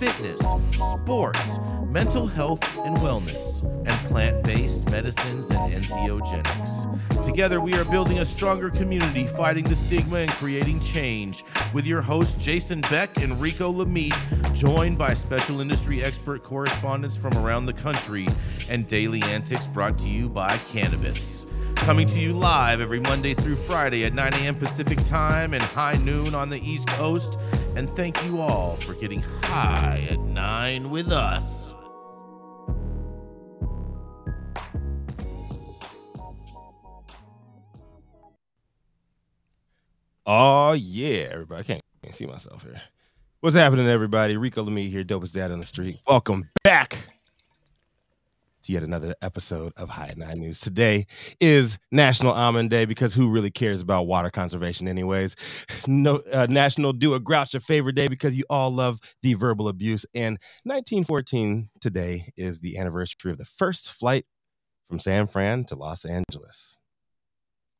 fitness, sports, mental health and wellness, and plant based medicines and entheogenics. Together, we are building a stronger community, fighting the stigma and creating change. With your hosts, Jason Beck and Rico Lamitte, joined by special industry expert correspondents from around the country, and daily antics brought to you by Cannabis. Coming to you live every Monday through Friday at 9 a.m. Pacific Time and high noon on the East Coast. And thank you all for getting high at 9 with us. Oh yeah, everybody. I can't, can't see myself here. What's happening, everybody? Rico Lamitte here, dopest dad on the street. Welcome back to yet another episode of High Nine News. Today is National Almond Day because who really cares about water conservation, anyways? No, uh, National Do a Grouch a Favor Day because you all love the verbal abuse. And 1914 today is the anniversary of the first flight from San Fran to Los Angeles.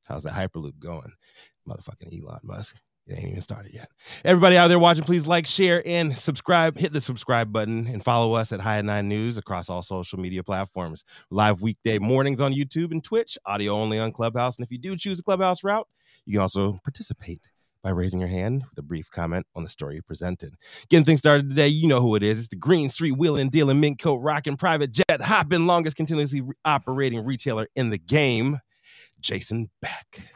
How's that Hyperloop going? Motherfucking Elon Musk. It ain't even started yet. Everybody out there watching, please like, share, and subscribe. Hit the subscribe button and follow us at High Nine News across all social media platforms. Live weekday mornings on YouTube and Twitch, audio only on Clubhouse. And if you do choose the Clubhouse route, you can also participate by raising your hand with a brief comment on the story you presented. Getting things started today, you know who it is. It's the Green Street Wheeling, Dealing, Mint Coat, Rocking, Private Jet, Hopping, longest continuously operating retailer in the game, Jason Beck.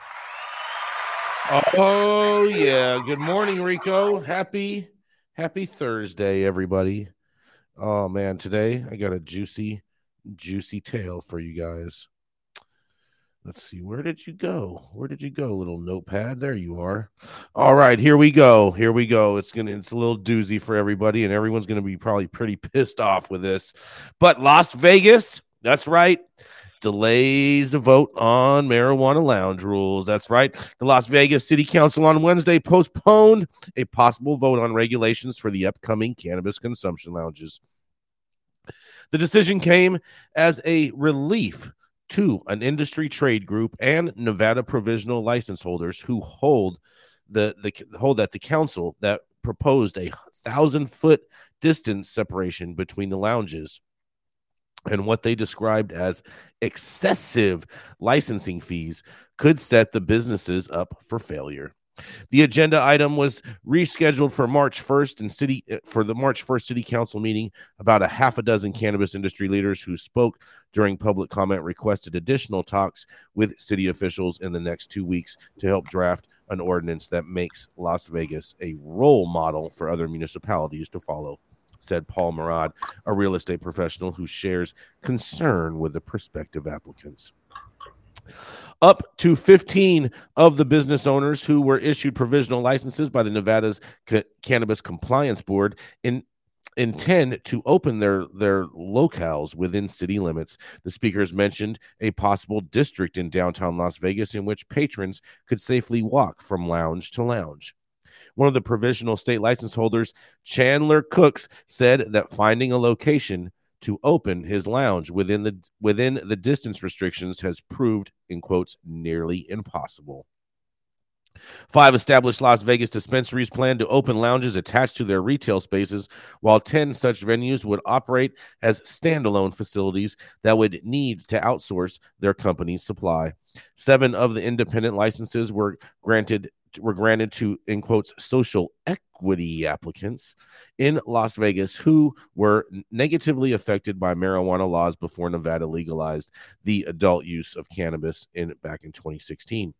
Oh, yeah. Good morning, Rico. Happy, happy Thursday, everybody. Oh, man. Today I got a juicy, juicy tale for you guys. Let's see. Where did you go? Where did you go, little notepad? There you are. All right, here we go. Here we go. It's gonna it's a little doozy for everybody, and everyone's gonna be probably pretty pissed off with this. But Las Vegas, that's right, delays a vote on marijuana lounge rules. That's right. The Las Vegas City Council on Wednesday postponed a possible vote on regulations for the upcoming cannabis consumption lounges. The decision came as a relief to an industry trade group and Nevada provisional license holders who hold the, the hold that the council that proposed a thousand foot distance separation between the lounges and what they described as excessive licensing fees could set the businesses up for failure. The agenda item was rescheduled for March 1st and city uh, for the March 1st city council meeting. About a half a dozen cannabis industry leaders who spoke during public comment requested additional talks with city officials in the next 2 weeks to help draft an ordinance that makes Las Vegas a role model for other municipalities to follow, said Paul Murad, a real estate professional who shares concern with the prospective applicants up to 15 of the business owners who were issued provisional licenses by the Nevada's C- Cannabis Compliance Board in intend to open their their locales within city limits. The speakers mentioned a possible district in downtown Las Vegas in which patrons could safely walk from lounge to lounge. One of the provisional state license holders, Chandler Cooks, said that finding a location to open his lounge within the within the distance restrictions has proved in quotes nearly impossible. Five established Las Vegas dispensaries plan to open lounges attached to their retail spaces, while 10 such venues would operate as standalone facilities that would need to outsource their company's supply. Seven of the independent licenses were granted were granted to in quotes social equity applicants in Las Vegas who were negatively affected by marijuana laws before Nevada legalized the adult use of cannabis in back in 2016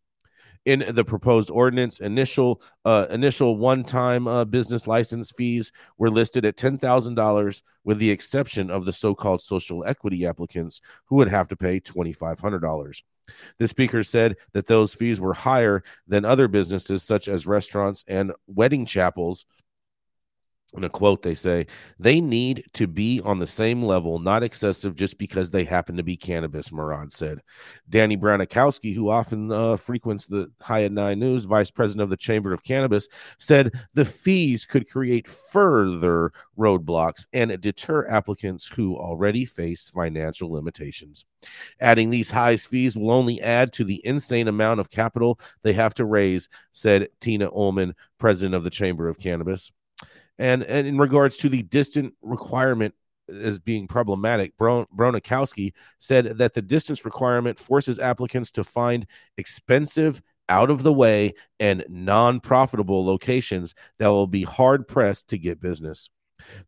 in the proposed ordinance initial uh, initial one-time uh, business license fees were listed at $10,000 with the exception of the so-called social equity applicants who would have to pay $2,500 the speaker said that those fees were higher than other businesses such as restaurants and wedding chapels in a quote they say they need to be on the same level not excessive just because they happen to be cannabis murad said. Danny branikowski who often uh, frequents the high at nine news vice president of the chamber of cannabis said the fees could create further roadblocks and deter applicants who already face financial limitations. Adding these high fees will only add to the insane amount of capital they have to raise said tina ullman president of the chamber of cannabis and, and in regards to the distant requirement as being problematic, Bron- Bronikowski said that the distance requirement forces applicants to find expensive, out of the way, and non profitable locations that will be hard pressed to get business.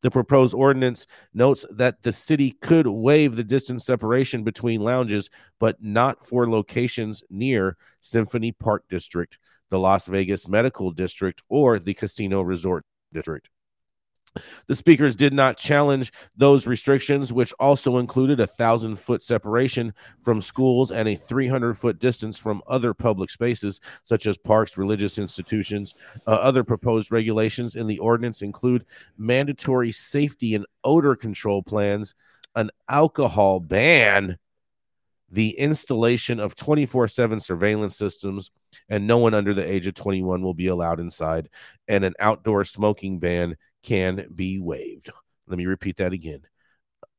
The proposed ordinance notes that the city could waive the distance separation between lounges, but not for locations near Symphony Park District, the Las Vegas Medical District, or the Casino Resort District. The speakers did not challenge those restrictions, which also included a thousand foot separation from schools and a 300 foot distance from other public spaces, such as parks, religious institutions. Uh, other proposed regulations in the ordinance include mandatory safety and odor control plans, an alcohol ban, the installation of 24 7 surveillance systems, and no one under the age of 21 will be allowed inside, and an outdoor smoking ban can be waived. Let me repeat that again.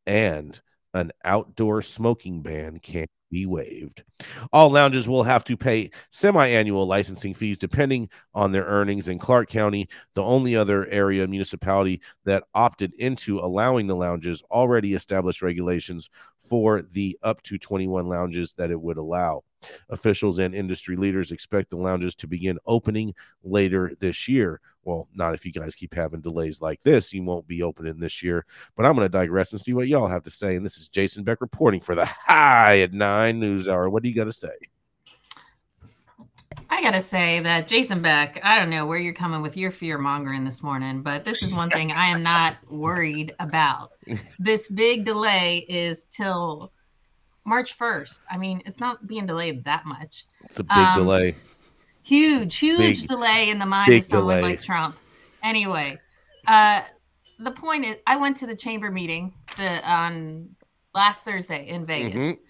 And an outdoor smoking ban can be waived. All lounges will have to pay semi annual licensing fees depending on their earnings. In Clark County, the only other area municipality that opted into allowing the lounges already established regulations for the up to 21 lounges that it would allow. Officials and industry leaders expect the lounges to begin opening later this year. Well, not if you guys keep having delays like this. You won't be opening this year. But I'm going to digress and see what y'all have to say. And this is Jason Beck reporting for the High at Nine News Hour. What do you got to say? I gotta say that Jason Beck, I don't know where you're coming with your fear mongering this morning, but this is one thing I am not worried about. This big delay is till March 1st. I mean, it's not being delayed that much. It's a big um, delay. Huge, huge big, delay in the mind of someone delay. like Trump. Anyway, uh, the point is, I went to the chamber meeting the, on last Thursday in Vegas. Mm-hmm.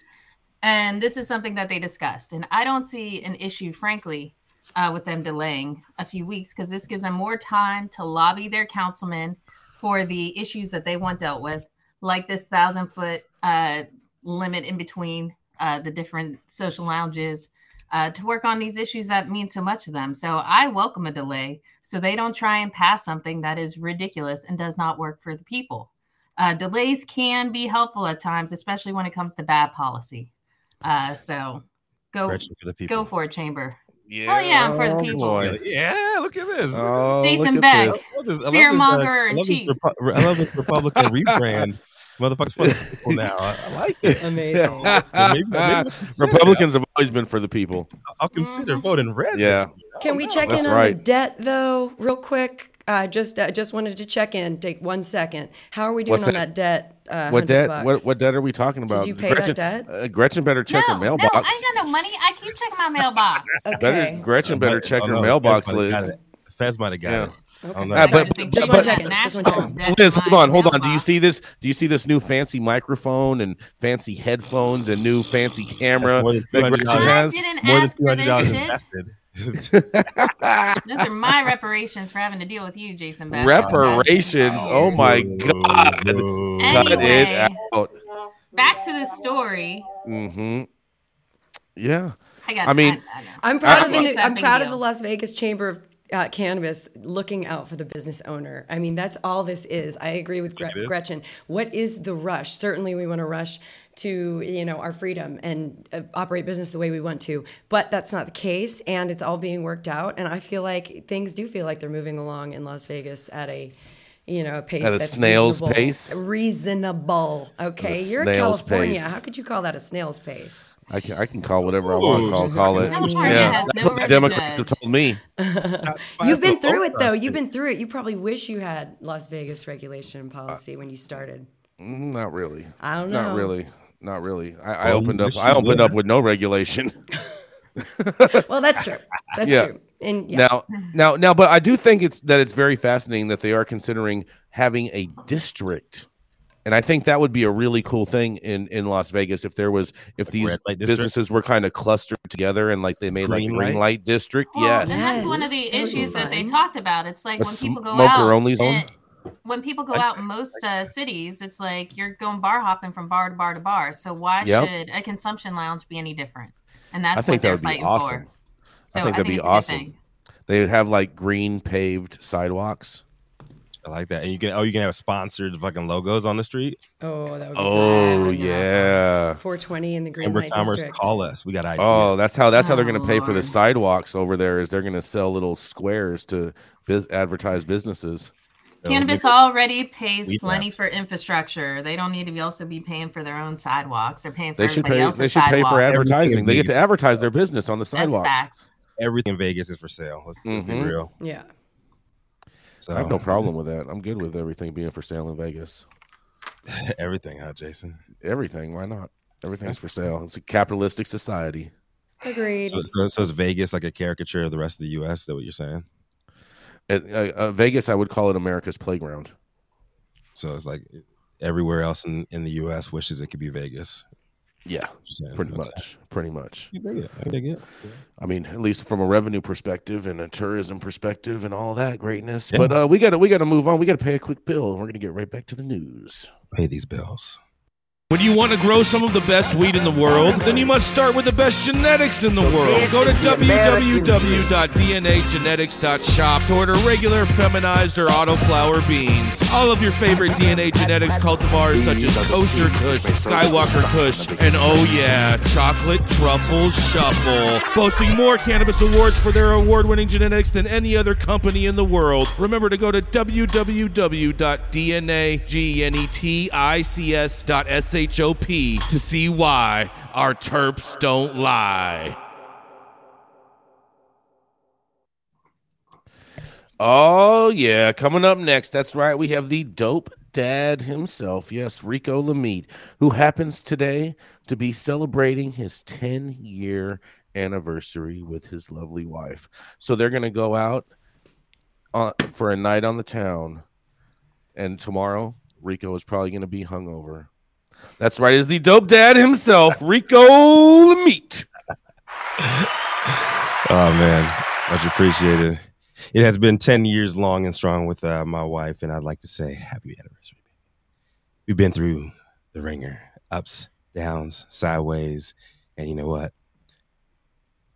And this is something that they discussed. And I don't see an issue, frankly, uh, with them delaying a few weeks because this gives them more time to lobby their councilmen for the issues that they want dealt with, like this thousand foot uh, limit in between uh, the different social lounges uh, to work on these issues that mean so much to them. So I welcome a delay so they don't try and pass something that is ridiculous and does not work for the people. Uh, delays can be helpful at times, especially when it comes to bad policy. Uh, so go for go for it, Chamber. Yeah, oh yeah, I'm for the oh, people. Boy. Yeah, look at this. Oh, Jason Beck, fear monger and chief. Repu- I love this Republican rebrand Motherfuckers for the people now. I, I like it. Amazing. maybe, maybe Republicans have always been for the people. I'll consider mm-hmm. voting red. Yeah. Can we know. check That's in on right. the debt though, real quick? I uh, just uh, just wanted to check in. Take one second. How are we doing What's on that, that debt? Uh, what debt? What, what debt are we talking about? Did you pay Gretchen, that debt? Uh, Gretchen better check no, her mailbox. No, I ain't got no money. I keep checking my mailbox. okay. Better, Gretchen better check her mailbox, Liz. Fez might have got yeah. it. Okay. Uh, but, but, just but, but Liz, hold on, hold on. Do you see this? Do you see this new fancy microphone and fancy headphones and new fancy camera that Gretchen has? More than two hundred dollars invested. Those are my reparations for having to deal with you, Jason. Beck. Reparations? Oh, my god! Anyway, back to the story. Mm-hmm. Yeah. I, got, I mean, I, am proud I, of the. I'm proud deal. of the Las Vegas Chamber of uh, cannabis looking out for the business owner. I mean, that's all this is. I agree with Gre- Gretchen. What is the rush? Certainly, we want to rush to you know our freedom and uh, operate business the way we want to, but that's not the case, and it's all being worked out. And I feel like things do feel like they're moving along in Las Vegas at a you know, a pace at a that's snail's reasonable. pace. Reasonable. Okay, you're in California. Pace. How could you call that a snail's pace? I can I can call whatever I want to call call it. yeah, that's no what the Democrats have told me. You've been through it though. You've been through it. You probably wish you had Las Vegas regulation and policy uh, when you started. Mm, not really. I don't know. Not really. Not really. I, I opened up. I opened up with no regulation. well, that's true. That's yeah. true. And yeah. now, now, now, but I do think it's that it's very fascinating that they are considering having a district and I think that would be a really cool thing in in Las Vegas if there was if these businesses were kind of clustered together and like they made green like green light, light district. Well, yes, and that's one of the issues that they talked about. It's like a when people go out only zone. when people go out in most uh, cities, it's like you're going bar hopping from bar to bar to bar. So why yep. should a consumption lounge be any different? And that's I think what that they're fighting awesome. for. So I think that'd I think be awesome. They would have like green paved sidewalks. I like that. And you can oh you can have sponsored fucking logos on the street. Oh, that would be oh so yeah. 420 in the Green Light Commerce District. call us. We got ideas. Oh, that's how that's oh, how they're going to pay for the sidewalks over there. Is they're going to sell little squares to biz- advertise businesses. Cannabis already pays plenty for infrastructure. They don't need to be also be paying for their own sidewalks. They're paying for they should pay. They should pay for advertising. They get to advertise their business on the sidewalk. Everything in Vegas is for sale. Let's, let's mm-hmm. be real. Yeah. So I have no problem with that. I'm good with everything being for sale in Vegas. everything, huh, Jason? Everything. Why not? Everything's for sale. It's a capitalistic society. Agreed. So, so, so is Vegas like a caricature of the rest of the U.S.? Is that what you're saying? uh, uh, Vegas, I would call it America's playground. So it's like everywhere else in, in the U.S. wishes it could be Vegas. Yeah, pretty okay. much. Pretty much. I, dig it. I mean, at least from a revenue perspective and a tourism perspective and all that greatness. Yeah. But uh, we got to we got to move on. We got to pay a quick bill, and we're gonna get right back to the news. Pay these bills. When you want to grow some of the best weed in the world, then you must start with the best genetics in the world. Go to www.dnagenetics.shop to order regular, feminized, or autoflower beans. All of your favorite DNA genetics cultivars such as Kosher Kush, Skywalker Kush, and oh yeah, Chocolate Truffle Shuffle. Boasting more cannabis awards for their award-winning genetics than any other company in the world. Remember to go to www.dnagenetics.shop S-H-O-P to see why our terps don't lie. Oh, yeah. Coming up next, that's right. We have the dope dad himself. Yes, Rico Lamitte, who happens today to be celebrating his 10 year anniversary with his lovely wife. So they're going to go out uh, for a night on the town. And tomorrow, Rico is probably going to be hungover. That's right. Is the dope dad himself, Rico Lamitte. oh man, much appreciated. It has been ten years long and strong with uh, my wife, and I'd like to say happy anniversary. We've been through the ringer, ups, downs, sideways, and you know what?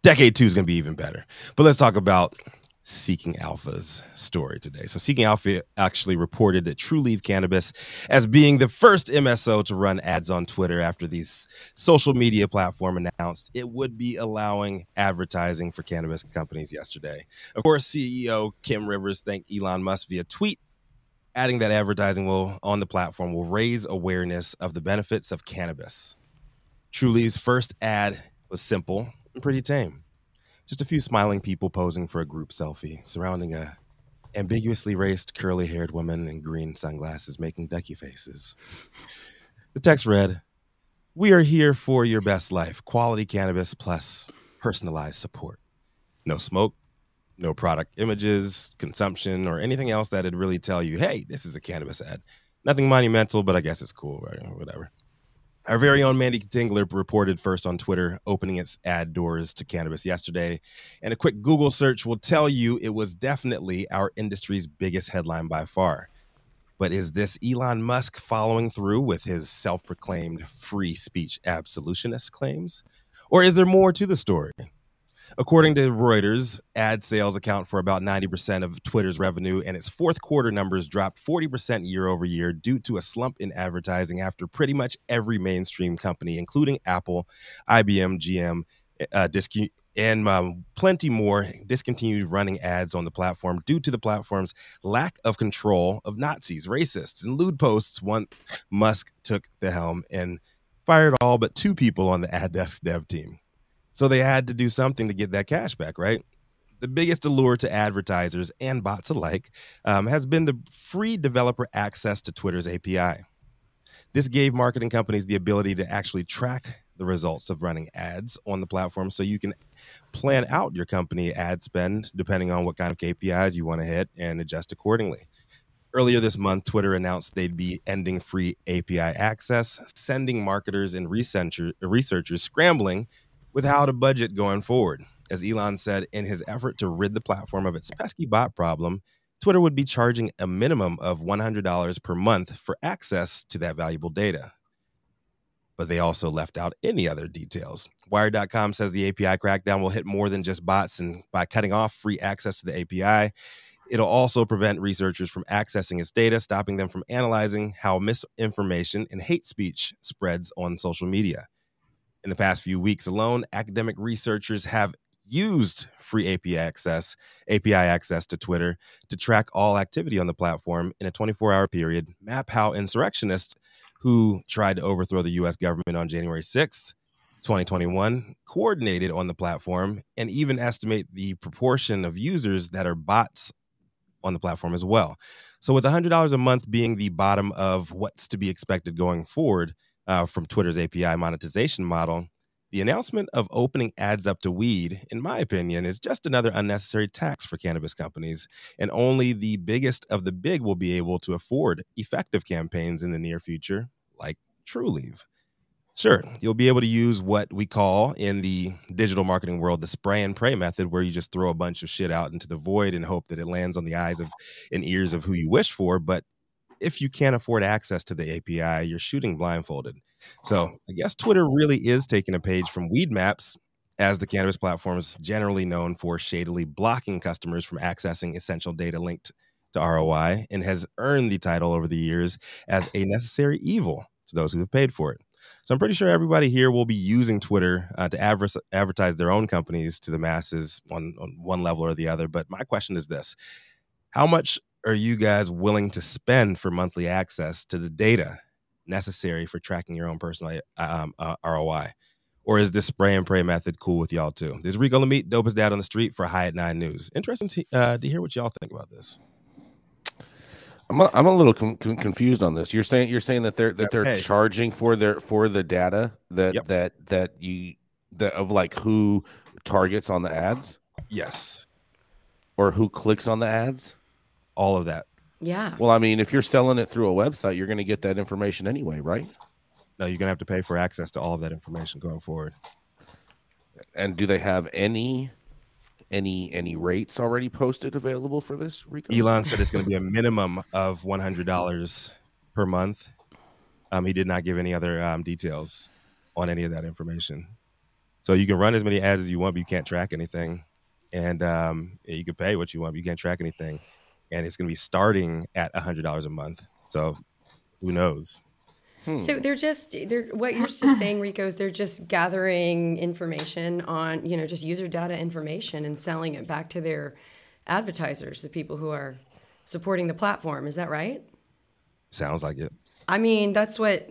Decade two is going to be even better. But let's talk about Seeking Alpha's story today. So, Seeking Alpha actually reported that Trulieve Cannabis as being the first MSO to run ads on Twitter after these social media platform announced it would be allowing advertising for cannabis companies yesterday. Of course, CEO Kim Rivers thanked Elon Musk via tweet, adding that advertising will on the platform will raise awareness of the benefits of cannabis. Trulieve's first ad was simple and pretty tame just a few smiling people posing for a group selfie, surrounding a ambiguously raced, curly-haired woman in green sunglasses making ducky faces. The text read, "We are here for your best life. Quality cannabis plus personalized support. No smoke, no product images, consumption, or anything else that'd really tell you, hey, this is a cannabis ad. Nothing monumental, but I guess it's cool, right? Whatever. Our very own Mandy Dingler reported first on Twitter, opening its ad doors to cannabis yesterday. And a quick Google search will tell you it was definitely our industry's biggest headline by far. But is this Elon Musk following through with his self proclaimed free speech absolutionist claims? Or is there more to the story? According to Reuters, ad sales account for about 90% of Twitter's revenue, and its fourth quarter numbers dropped 40% year over year due to a slump in advertising after pretty much every mainstream company, including Apple, IBM, GM, uh, and um, plenty more discontinued running ads on the platform due to the platform's lack of control of Nazis, racists, and lewd posts once Musk took the helm and fired all but two people on the ad desk dev team. So they had to do something to get that cash back, right? The biggest allure to advertisers and bots alike um, has been the free developer access to Twitter's API. This gave marketing companies the ability to actually track the results of running ads on the platform so you can plan out your company ad spend depending on what kind of KPIs you want to hit and adjust accordingly. Earlier this month, Twitter announced they'd be ending free API access, sending marketers and researcher, researchers scrambling without a budget going forward. As Elon said, in his effort to rid the platform of its pesky bot problem, Twitter would be charging a minimum of $100 per month for access to that valuable data. But they also left out any other details. Wired.com says the API crackdown will hit more than just bots, and by cutting off free access to the API, It'll also prevent researchers from accessing its data, stopping them from analyzing how misinformation and hate speech spreads on social media. In the past few weeks alone, academic researchers have used free API access, API access to Twitter to track all activity on the platform in a 24-hour period, map how insurrectionists who tried to overthrow the US government on January 6th 2021 coordinated on the platform and even estimate the proportion of users that are bots on the platform as well. So, with $100 a month being the bottom of what's to be expected going forward uh, from Twitter's API monetization model, the announcement of opening ads up to weed, in my opinion, is just another unnecessary tax for cannabis companies. And only the biggest of the big will be able to afford effective campaigns in the near future, like Trulieve. Sure. You'll be able to use what we call in the digital marketing world the spray and pray method, where you just throw a bunch of shit out into the void and hope that it lands on the eyes of and ears of who you wish for. But if you can't afford access to the API, you're shooting blindfolded. So I guess Twitter really is taking a page from Weed Maps, as the cannabis platform is generally known for shadily blocking customers from accessing essential data linked to ROI and has earned the title over the years as a necessary evil to those who have paid for it. So I'm pretty sure everybody here will be using Twitter uh, to adver- advertise their own companies to the masses on, on one level or the other. But my question is this How much are you guys willing to spend for monthly access to the data necessary for tracking your own personal um, uh, ROI? Or is this spray and pray method cool with y'all too? This is Rico Lamitte, dopest dad on the street for High at Nine News. Interesting to, uh, to hear what y'all think about this. I'm a, I'm a little com- confused on this. You're saying you're saying that they're that they're hey. charging for their for the data that yep. that that you that of like who targets on the ads. Yes. Or who clicks on the ads. All of that. Yeah. Well, I mean, if you're selling it through a website, you're going to get that information anyway, right? No, you're going to have to pay for access to all of that information going forward. And do they have any any any rates already posted available for this Rico? Elon said it's going to be a minimum of one hundred dollars per month. Um, he did not give any other um, details on any of that information. So you can run as many ads as you want, but you can't track anything. And um, you can pay what you want, but you can't track anything. And it's going to be starting at hundred dollars a month. So who knows? Hmm. So they're just they're what you're just saying, Rico, is they're just gathering information on you know just user data information and selling it back to their advertisers, the people who are supporting the platform. Is that right? Sounds like it. I mean, that's what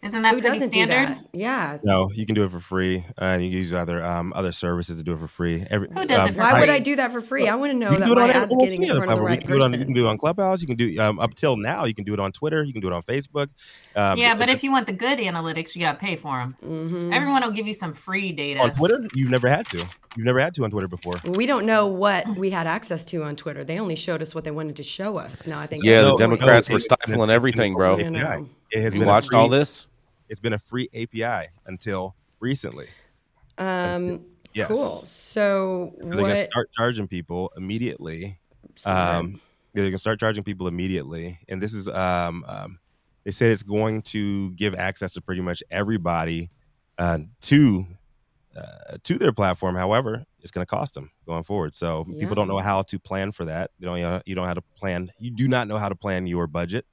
isn't that Who pretty doesn't standard? Do that? Yeah. No, you can do it for free, uh, and you use other um, other services to do it for free. Every, Who does um, it for Why free? would I do that for free? I want to know that my ad's getting in front of the right you person. On, you can do it on Clubhouse. You can do um, up till now. You can do it on Twitter. You can do it on Facebook. Um, yeah, but if you want the good analytics, you got to pay for them. Mm-hmm. Everyone will give you some free data on Twitter. You've never had to. You've never had to on Twitter before. We don't know what we had access to on Twitter. They only showed us what they wanted to show us. Now I think. Yeah, the Democrats were stifling everything, bro. Have you watched all this? It's been a free API until recently. Um, yes. Cool. So, so they're going to start charging people immediately. Um, they're going to start charging people immediately, and this is um, um, they said it's going to give access to pretty much everybody uh, to uh, to their platform. However, it's going to cost them going forward. So yeah. people don't know how to plan for that. You don't you, don't know how to plan. You do not know how to plan your budget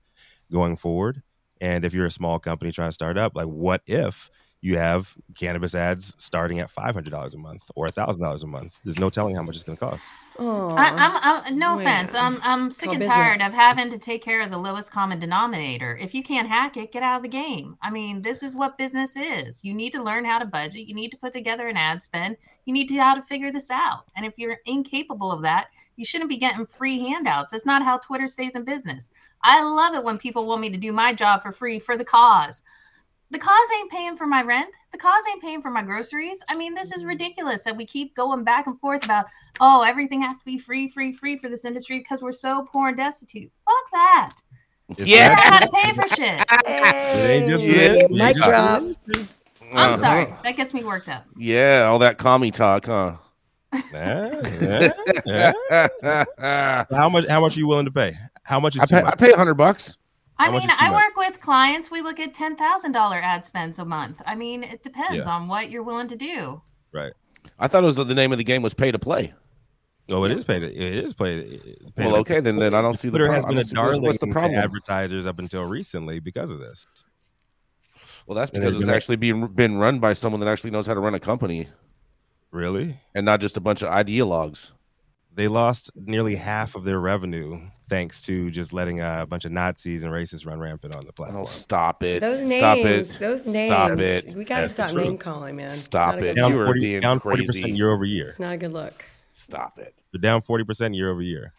going forward. And if you're a small company trying to start up, like what if you have cannabis ads starting at $500 a month or $1,000 a month. There's no telling how much it's going to cost. I, am I'm, no offense. I'm, I'm sick and business. tired of having to take care of the lowest common denominator. If you can't hack it, get out of the game. I mean, this is what business is. You need to learn how to budget. You need to put together an ad spend. You need to how to figure this out. And if you're incapable of that, you shouldn't be getting free handouts. That's not how Twitter stays in business. I love it when people want me to do my job for free for the cause the cause ain't paying for my rent. The cause ain't paying for my groceries. I mean, this is mm-hmm. ridiculous that we keep going back and forth about, oh, everything has to be free, free, free for this industry because we're so poor and destitute. Fuck that. yeah. How to pay for shit. Hey. Yeah. Mic drop. I'm uh-huh. sorry. That gets me worked up. Yeah, all that commie talk, huh? Yeah, yeah, yeah. how much? How much are you willing to pay? How much is I pay, I pay hundred bucks. I mean, I work with clients. We look at ten thousand dollar ad spends a month. I mean, it depends yeah. on what you're willing to do. Right. I thought it was the name of the game was pay to play. Oh, it is pay to it is pay. pay well, okay, then then I don't see Twitter the problem. has been a darling what's the problem? advertisers up until recently because of this. Well, that's because it's actually being been run by someone that actually knows how to run a company. Really? And not just a bunch of ideologues. They lost nearly half of their revenue thanks to just letting a bunch of Nazis and racists run rampant on the oh, platform. Oh, stop it! Those names, stop it. those names. Stop it. We gotta stop name calling, man. Stop it! Down 40, down forty percent year over year. It's not a good look. Stop it! They're down forty percent year over year.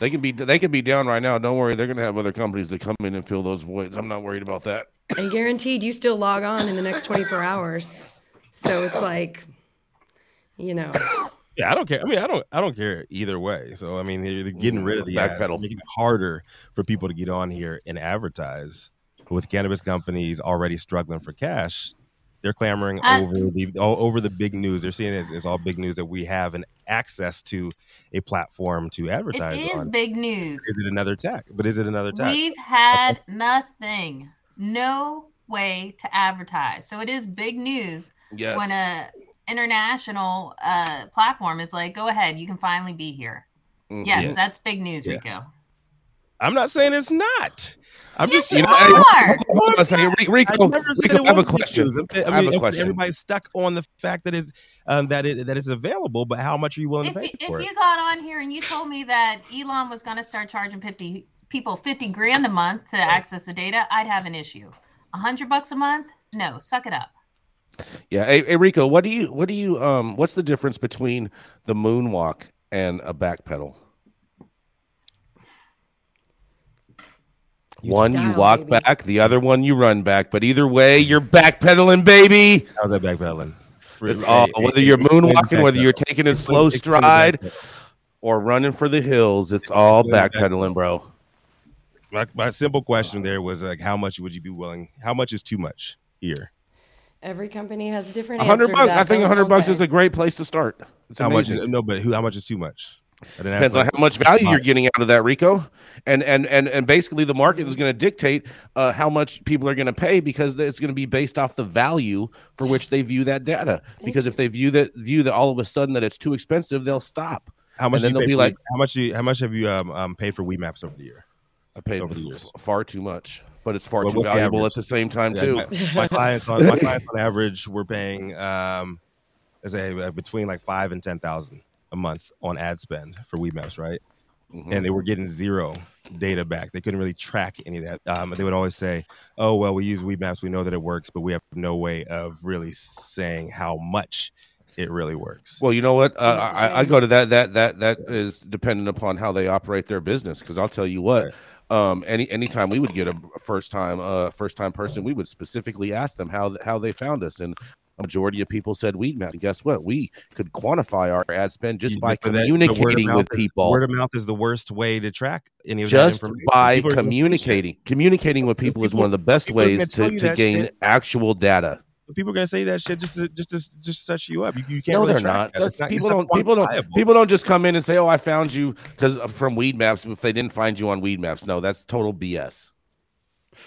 They can be they can be down right now. Don't worry, they're gonna have other companies that come in and fill those voids. I'm not worried about that. And guaranteed, you still log on in the next 24 hours. So it's like, you know. Yeah, I don't care. I mean, I don't. I don't care either way. So I mean, they're getting rid of the backpedal, making it harder for people to get on here and advertise. With cannabis companies already struggling for cash, they're clamoring uh, over the all over the big news. They're seeing it's, as, as, all big news that we have an access to a platform to advertise. It is on. big news. Is it another tax? But is it another tax? We've had nothing, no way to advertise. So it is big news yes. when a international uh, platform is like, go ahead, you can finally be here. Mm, yes, yeah. that's big news, yeah. Rico. I'm not saying it's not. I'm yes, just you know, are. Rico, Rico, I have a question. I, mean, I have a question. Everybody's stuck on the fact that it's um, that it that it's available, but how much are you willing if, to pay if for If it? you got on here and you told me that Elon was going to start charging 50 people 50 grand a month to access the data, I'd have an issue. Hundred bucks a month? No, suck it up. Yeah, hey, hey, Rico, what do you what do you um what's the difference between the moonwalk and a back pedal? You one style, you walk baby. back, the other one you run back, but either way, you're backpedaling, baby. How's that backpedaling? It's all whether you're moonwalking, whether you're taking a slow stride or running for the hills, it's all backpedaling, bro. My, my simple question there was like, how much would you be willing? How much is too much here? Every company has a different. hundred bucks. I think hundred bucks is a great place to start. It's how amazing. much? Is, no, but who? How much is too much? Depends on how much value you're getting out of that, Rico, and and and and basically the market is going to dictate uh, how much people are going to pay because it's going to be based off the value for which they view that data. Because if they view that view that all of a sudden that it's too expensive, they'll stop. How much? And then they'll be like, how much? You, how much have you um, um paid for Maps over the year? I paid over the years. far too much but it's far too valuable at the same time yeah, too. My, my, clients on my clients on average we're paying um as a between like five and ten thousand a month on ad spend for Weedmaps, right? Mm-hmm. And they were getting zero data back. They couldn't really track any of that. Um, they would always say, "Oh, well, we use Weedmaps. We know that it works, but we have no way of really saying how much it really works." Well, you know what? Uh, I, I, go to that. That that that is dependent upon how they operate their business. Because I'll tell you what. Um any anytime we would get a first time uh first time person we would specifically ask them how how they found us and a majority of people said Weedmaps. And guess what? We could quantify our ad spend just by communicating with people. Word of mouth is the worst way to track any of just that by communicating. Communicating with people, people, is one of the best ways to, to gain shit. actual data people are gonna say that shit just to just to just set you up. You, you can't. No, really they're not. not. People don't. People don't. People don't just come in and say, "Oh, I found you because from Weed Maps. If they didn't find you on Weed Maps, no, that's total BS.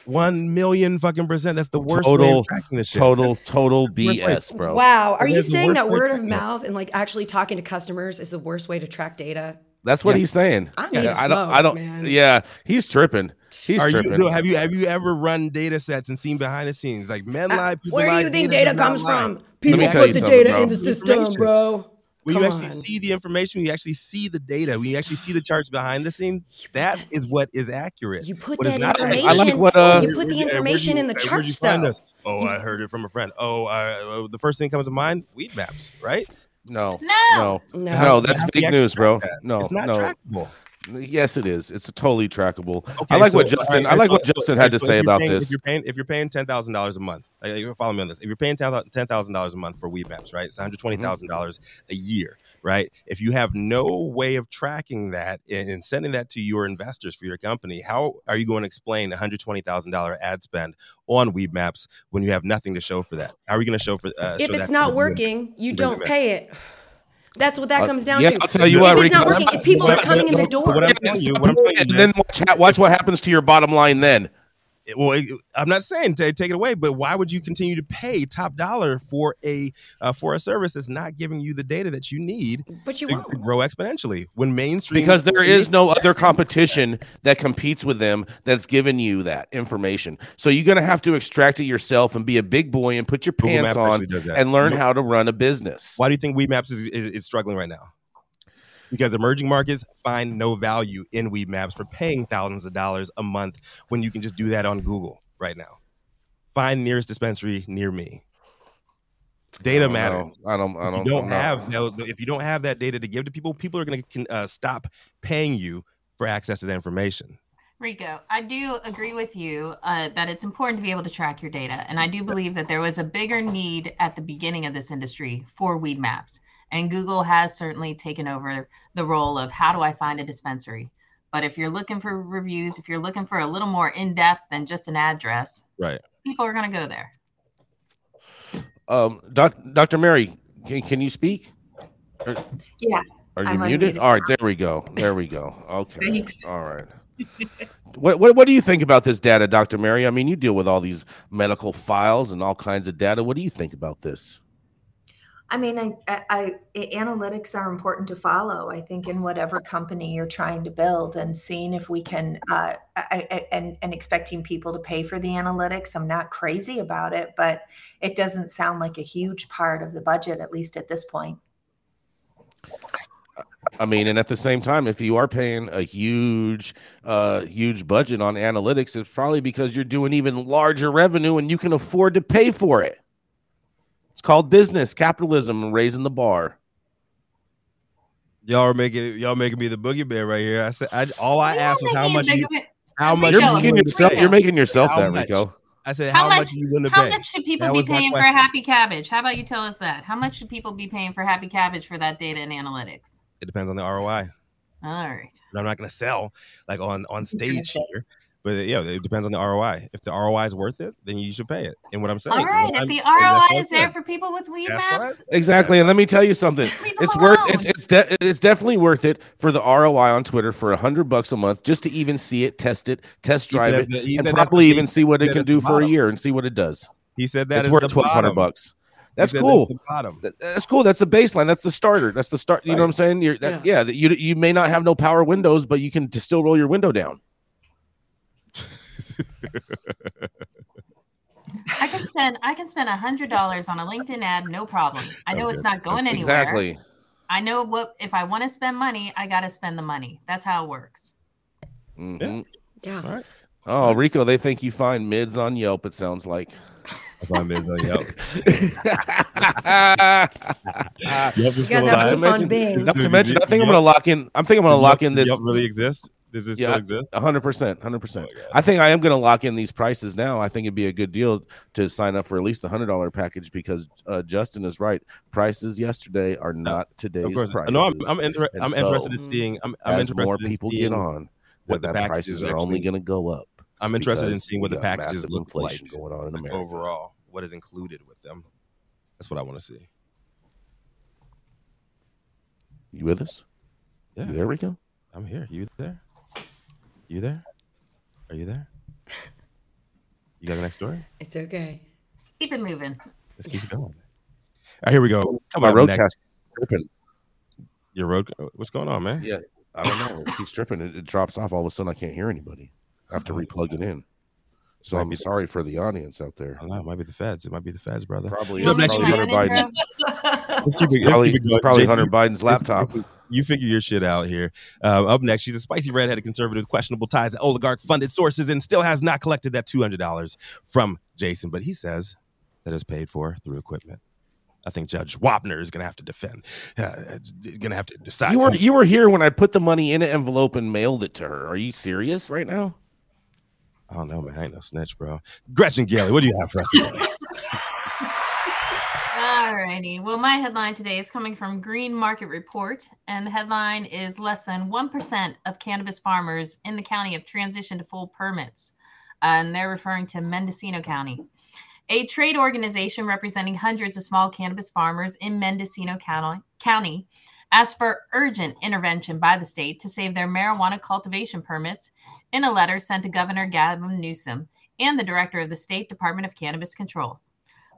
One million fucking percent. That's the worst total, way of tracking this shit. Total, total BS, bro. Wow. Are you saying that word of mouth and like actually talking to customers is the worst way to track data? That's what yeah. he's saying. I, yeah, I don't. I don't. Man. Yeah, he's tripping. He's Are tripping. You, have you have you ever run data sets and seen behind the scenes like men lie? Where do you think data, data comes from? People put the data bro. in the system, bro. When Come you actually on. see the information, when you actually see the data, when you actually see the charts behind the scene, that is what is accurate. You put what that information. I like what uh, you put the information you, in the charts, though. Oh, I heard it from a friend. Oh, I, oh, the first thing comes to mind: weed maps, right? No, no, no, no. no that's fake news, bro. No, it's not no. trackable. Yes, it is. It's totally trackable. Okay, I like so, what Justin. Right, I like so, what Justin so, had to say about paying, this. If you're paying, if you're paying ten thousand dollars a month, like, follow me on this. If you're paying ten thousand dollars a month for weed maps, right? It's one hundred twenty thousand dollars mm-hmm. a year right? If you have no way of tracking that and sending that to your investors for your company, how are you going to explain $120,000 ad spend on Weed Maps when you have nothing to show for that? How are you going to show for? Uh, if show it's not working, you don't pay it. That's what that uh, comes down yeah, to. I'll tell you if what, it's Rico, not working, if people are coming in the door, what I'm telling you, what I'm telling you, and then watch, watch what happens to your bottom line then well, I'm not saying to take it away, but why would you continue to pay top dollar for a uh, for a service that's not giving you the data that you need but you to, won't. to grow exponentially when mainstream because there is no other competition that competes with them that's giving you that information. So you're going to have to extract it yourself and be a big boy and put your pants on and learn how to run a business. Why do you think Weedmaps is, is, is struggling right now? Because emerging markets find no value in weed maps for paying thousands of dollars a month when you can just do that on Google right now. Find nearest dispensary near me. Data I matters. Know. I don't. I don't. If you don't have if you don't have that data to give to people, people are going to uh, stop paying you for access to that information. Rico, I do agree with you uh, that it's important to be able to track your data. And I do believe that there was a bigger need at the beginning of this industry for weed maps. And Google has certainly taken over the role of how do I find a dispensary? But if you're looking for reviews, if you're looking for a little more in depth than just an address, right, people are going to go there. Um, doc, Dr. Mary, can, can you speak? Or, yeah. Are you I'm muted? All right, there we go. There we go. Okay. Thanks. All right. what, what what do you think about this data, Dr. Mary? I mean, you deal with all these medical files and all kinds of data. What do you think about this? I mean, I, I, I, analytics are important to follow. I think in whatever company you're trying to build, and seeing if we can, uh, I, and and expecting people to pay for the analytics. I'm not crazy about it, but it doesn't sound like a huge part of the budget, at least at this point. I mean, and at the same time, if you are paying a huge, uh, huge budget on analytics, it's probably because you're doing even larger revenue and you can afford to pay for it. It's called business, capitalism, and raising the bar. Y'all are making y'all making me the boogeyman right here. I said I, all I asked was how much you, how much you're making yourself you're making yourself that much? Rico. I said how, how much, much you willing to how pay? How much should people that be paying for happy cabbage? How about you tell us that? How much should people be paying for happy cabbage for that data and analytics? It depends on the ROI. All right. And I'm not going to sell like on on stage here. But yeah, it depends on the ROI. If the ROI is worth it, then you should pay it. And what I'm saying, all right, if I'm, the ROI is there for people with weed maps, exactly. And let me tell you something. it's alone. worth it's it's de- it's definitely worth it for the ROI on Twitter for a hundred bucks a month just to even see it, test it, test drive it, and probably even see what it can do for a year and see what it does. He said that it's worth twelve hundred bucks. That's cool. That's, that's cool. That's the baseline. That's the starter. That's the start. You right. know what I'm saying? You're, that, yeah. yeah. You you may not have no power windows, but you can still roll your window down. I can spend I can spend a hundred dollars on a LinkedIn ad, no problem. I know it's not going anywhere. Exactly. I know what if I want to spend money, I got to spend the money. That's how it works. Mm-hmm. Yeah. All right. Oh, Rico, they think you find mids on Yelp. It sounds like. I find mids on Yelp. Yelp is so Not to mention, not to mention, I think I'm gonna lock in. I'm thinking I'm gonna lock in this. Yelp really exist? Does this yeah, still exist? hundred percent, hundred percent. Oh I think I am going to lock in these prices now. I think it'd be a good deal to sign up for at least a hundred dollar package because uh, Justin is right. Prices yesterday are not today's prices. No, I'm, I'm, inter- I'm so, interested in seeing. I'm, I'm as more people get on, what that, that prices are only going to go up. I'm interested in seeing what the packages look like going on in America overall. What is included with them? That's what I want to see. You with us? Yeah. You there, Rico? I'm here. You there? You there? Are you there? You got the next story? It's okay. Keep it moving. Let's keep it going. All right, here we go. Come on, roadcast tripping. Your road. What's going on, man? Yeah, I don't know. It keeps tripping. It, it, drops off. All of a sudden, I can't hear anybody. I have to oh. replug it in. So I'm sorry for the audience out there. I know, it might be the feds. It might be the feds, brother. Probably, is, probably Hunter Biden. let's keep it, probably, keep it probably Jason, Hunter Biden's laptop. You figure your shit out here. Uh, up next, she's a spicy redheaded conservative, questionable ties to oligarch funded sources, and still has not collected that two hundred dollars from Jason. But he says that is paid for through equipment. I think Judge Wapner is going to have to defend. Uh, going to have to decide. You were you were here when I put the money in an envelope and mailed it to her. Are you serious right now? I don't know, man. I ain't no snitch, bro. Gretchen Gailey, what do you have for us today? All righty. Well, my headline today is coming from Green Market Report, and the headline is less than 1% of cannabis farmers in the county have transitioned to full permits. Uh, and they're referring to Mendocino County. A trade organization representing hundreds of small cannabis farmers in Mendocino County asked for urgent intervention by the state to save their marijuana cultivation permits in a letter sent to Governor Gavin Newsom and the director of the State Department of Cannabis Control.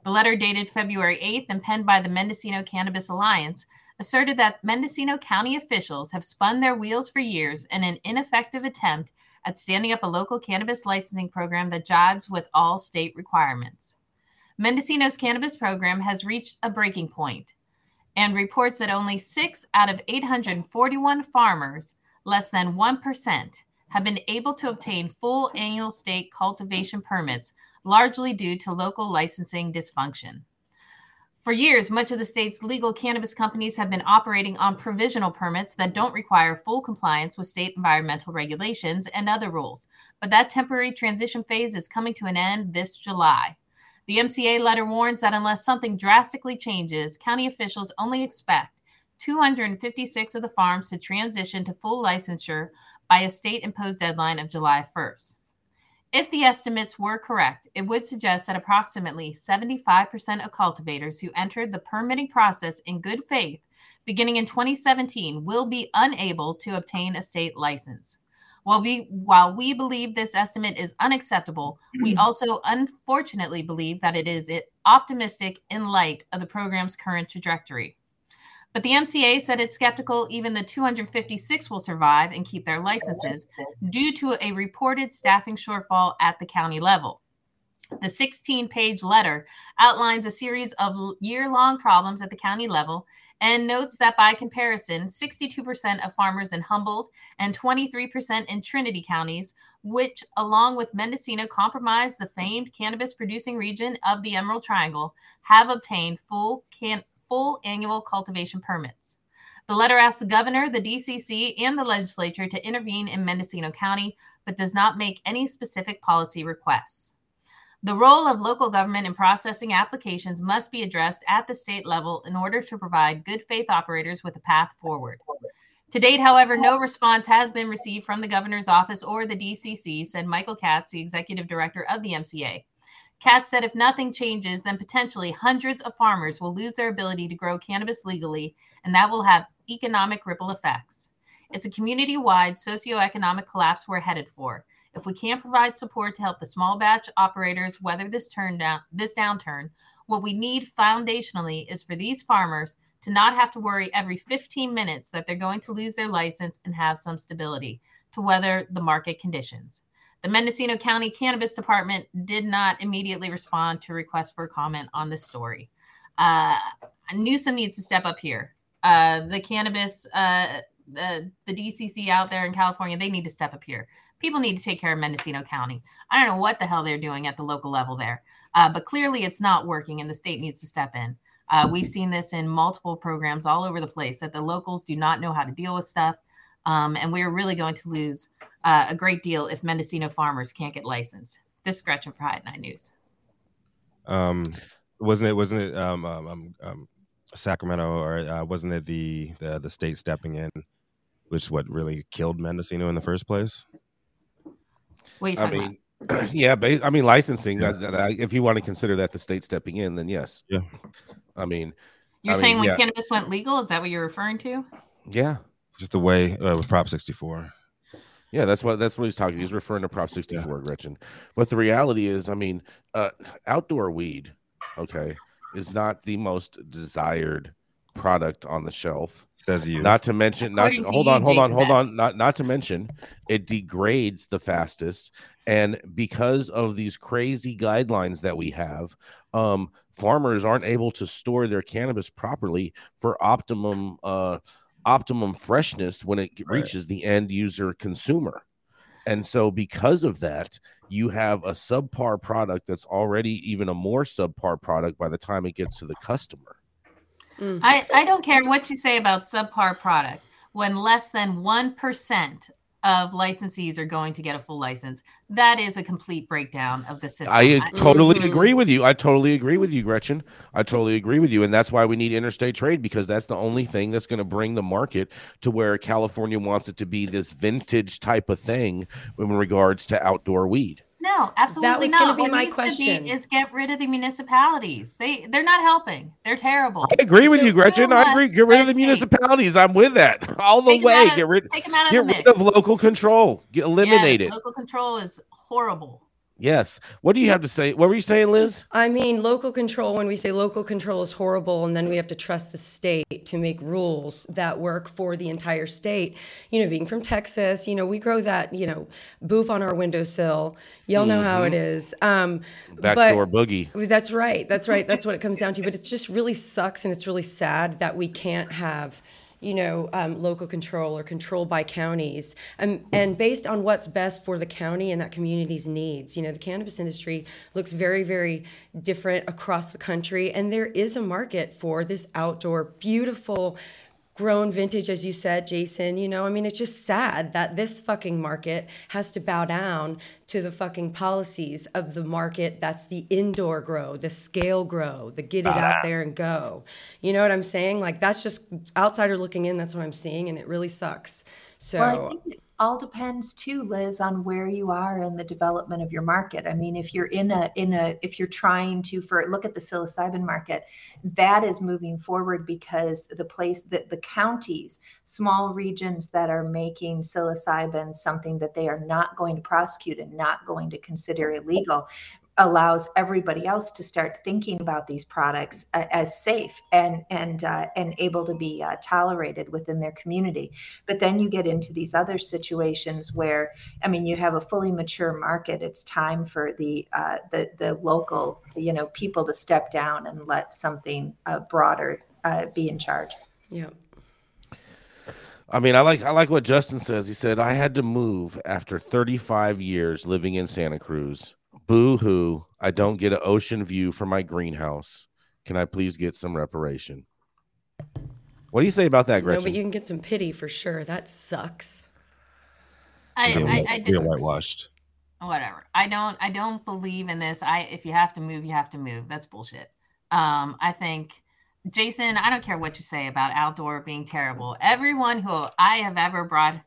The letter, dated February 8th and penned by the Mendocino Cannabis Alliance, asserted that Mendocino County officials have spun their wheels for years in an ineffective attempt at standing up a local cannabis licensing program that jibes with all state requirements. Mendocino's cannabis program has reached a breaking point and reports that only six out of 841 farmers, less than 1%, have been able to obtain full annual state cultivation permits, largely due to local licensing dysfunction. For years, much of the state's legal cannabis companies have been operating on provisional permits that don't require full compliance with state environmental regulations and other rules. But that temporary transition phase is coming to an end this July. The MCA letter warns that unless something drastically changes, county officials only expect 256 of the farms to transition to full licensure by a state imposed deadline of July 1st. If the estimates were correct, it would suggest that approximately 75% of cultivators who entered the permitting process in good faith beginning in 2017 will be unable to obtain a state license. While we while we believe this estimate is unacceptable, we mm-hmm. also unfortunately believe that it is eh, optimistic in light of the program's current trajectory. But the MCA said it's skeptical even the 256 will survive and keep their licenses due to a reported staffing shortfall at the county level. The 16 page letter outlines a series of year long problems at the county level and notes that by comparison, 62% of farmers in Humboldt and 23% in Trinity counties, which, along with Mendocino, comprise the famed cannabis producing region of the Emerald Triangle, have obtained full can- full annual cultivation permits. The letter asks the governor, the DCC, and the legislature to intervene in Mendocino County, but does not make any specific policy requests. The role of local government in processing applications must be addressed at the state level in order to provide good faith operators with a path forward. To date, however, no response has been received from the governor's office or the DCC, said Michael Katz, the executive director of the MCA. Katz said if nothing changes, then potentially hundreds of farmers will lose their ability to grow cannabis legally, and that will have economic ripple effects. It's a community wide socioeconomic collapse we're headed for. If we can't provide support to help the small batch operators weather this down this downturn, what we need foundationally is for these farmers to not have to worry every 15 minutes that they're going to lose their license and have some stability to weather the market conditions. The Mendocino County Cannabis Department did not immediately respond to requests for comment on this story. Uh, Newsom needs to step up here. Uh, the cannabis, uh, the, the DCC out there in California, they need to step up here. People need to take care of Mendocino County. I don't know what the hell they're doing at the local level there, uh, but clearly it's not working, and the state needs to step in. Uh, we've seen this in multiple programs all over the place that the locals do not know how to deal with stuff. Um, and we're really going to lose uh, a great deal if Mendocino farmers can't get licensed. This is Gretchen for High Nine News. Um, wasn't it? Wasn't it? Um, um, um, um Sacramento, or uh, wasn't it the, the the state stepping in, which what really killed Mendocino in the first place? What I mean, about? yeah, but, I mean licensing. Yeah. That, that, if you want to consider that the state stepping in, then yes. Yeah. I mean, you're I saying mean, when yeah. cannabis went legal, is that what you're referring to? Yeah, just the way uh, with Prop 64. Yeah, that's what that's what he's talking. He's referring to Prop 64, yeah. Gretchen. But the reality is, I mean, uh, outdoor weed, okay, is not the most desired product on the shelf. Says you. Not to mention, not to, hold on, hold on, hold on. Not not to mention, it degrades the fastest, and because of these crazy guidelines that we have, um, farmers aren't able to store their cannabis properly for optimum uh, optimum freshness when it right. reaches the end user consumer. And so, because of that, you have a subpar product that's already even a more subpar product by the time it gets to the customer. Mm. I, I don't care what you say about subpar product. When less than 1% of licensees are going to get a full license. That is a complete breakdown of the system. I totally mm-hmm. agree with you. I totally agree with you, Gretchen. I totally agree with you. And that's why we need interstate trade because that's the only thing that's going to bring the market to where California wants it to be this vintage type of thing in regards to outdoor weed. No, absolutely that was not. Going to be what my question. Be is get rid of the municipalities. They they're not helping. They're terrible. I agree with so you, Gretchen. I agree. Get rid of the municipalities. I'm with that all the way. Of, get rid. Take them out of get rid of local control. Get eliminated. yes. Local control is horrible. Yes. What do you have to say? What were you saying, Liz? I mean, local control, when we say local control is horrible, and then we have to trust the state to make rules that work for the entire state. You know, being from Texas, you know, we grow that, you know, boof on our windowsill. Y'all know mm-hmm. how it mm-hmm. Um, Backdoor boogie. That's right. That's right. That's what it comes down to. But it just really sucks and it's really sad that we can't have you know, um, local control or control by counties, um, and based on what's best for the county and that community's needs. You know, the cannabis industry looks very, very different across the country, and there is a market for this outdoor, beautiful grown vintage, as you said, Jason. You know, I mean, it's just sad that this fucking market has to bow down to the fucking policies of the market that's the indoor grow, the scale grow, the get it out there and go. You know what I'm saying? Like, that's just outsider looking in, that's what I'm seeing, and it really sucks. So. Well, all depends too liz on where you are in the development of your market. I mean if you're in a in a if you're trying to for look at the psilocybin market that is moving forward because the place that the counties small regions that are making psilocybin something that they are not going to prosecute and not going to consider illegal allows everybody else to start thinking about these products uh, as safe and and uh, and able to be uh, tolerated within their community. But then you get into these other situations where, I mean, you have a fully mature market. It's time for the uh, the the local, you know, people to step down and let something uh, broader uh, be in charge. Yeah. I mean, I like I like what Justin says. He said I had to move after 35 years living in Santa Cruz Boo hoo. I don't get an ocean view from my greenhouse. Can I please get some reparation? What do you say about that, Gretchen? No, but you can get some pity for sure. That sucks. I, I, I, I whitewashed. Whatever. I don't. I don't believe in this. I if you have to move, you have to move. That's bullshit. Um, I think, Jason. I don't care what you say about outdoor being terrible. Everyone who I have ever brought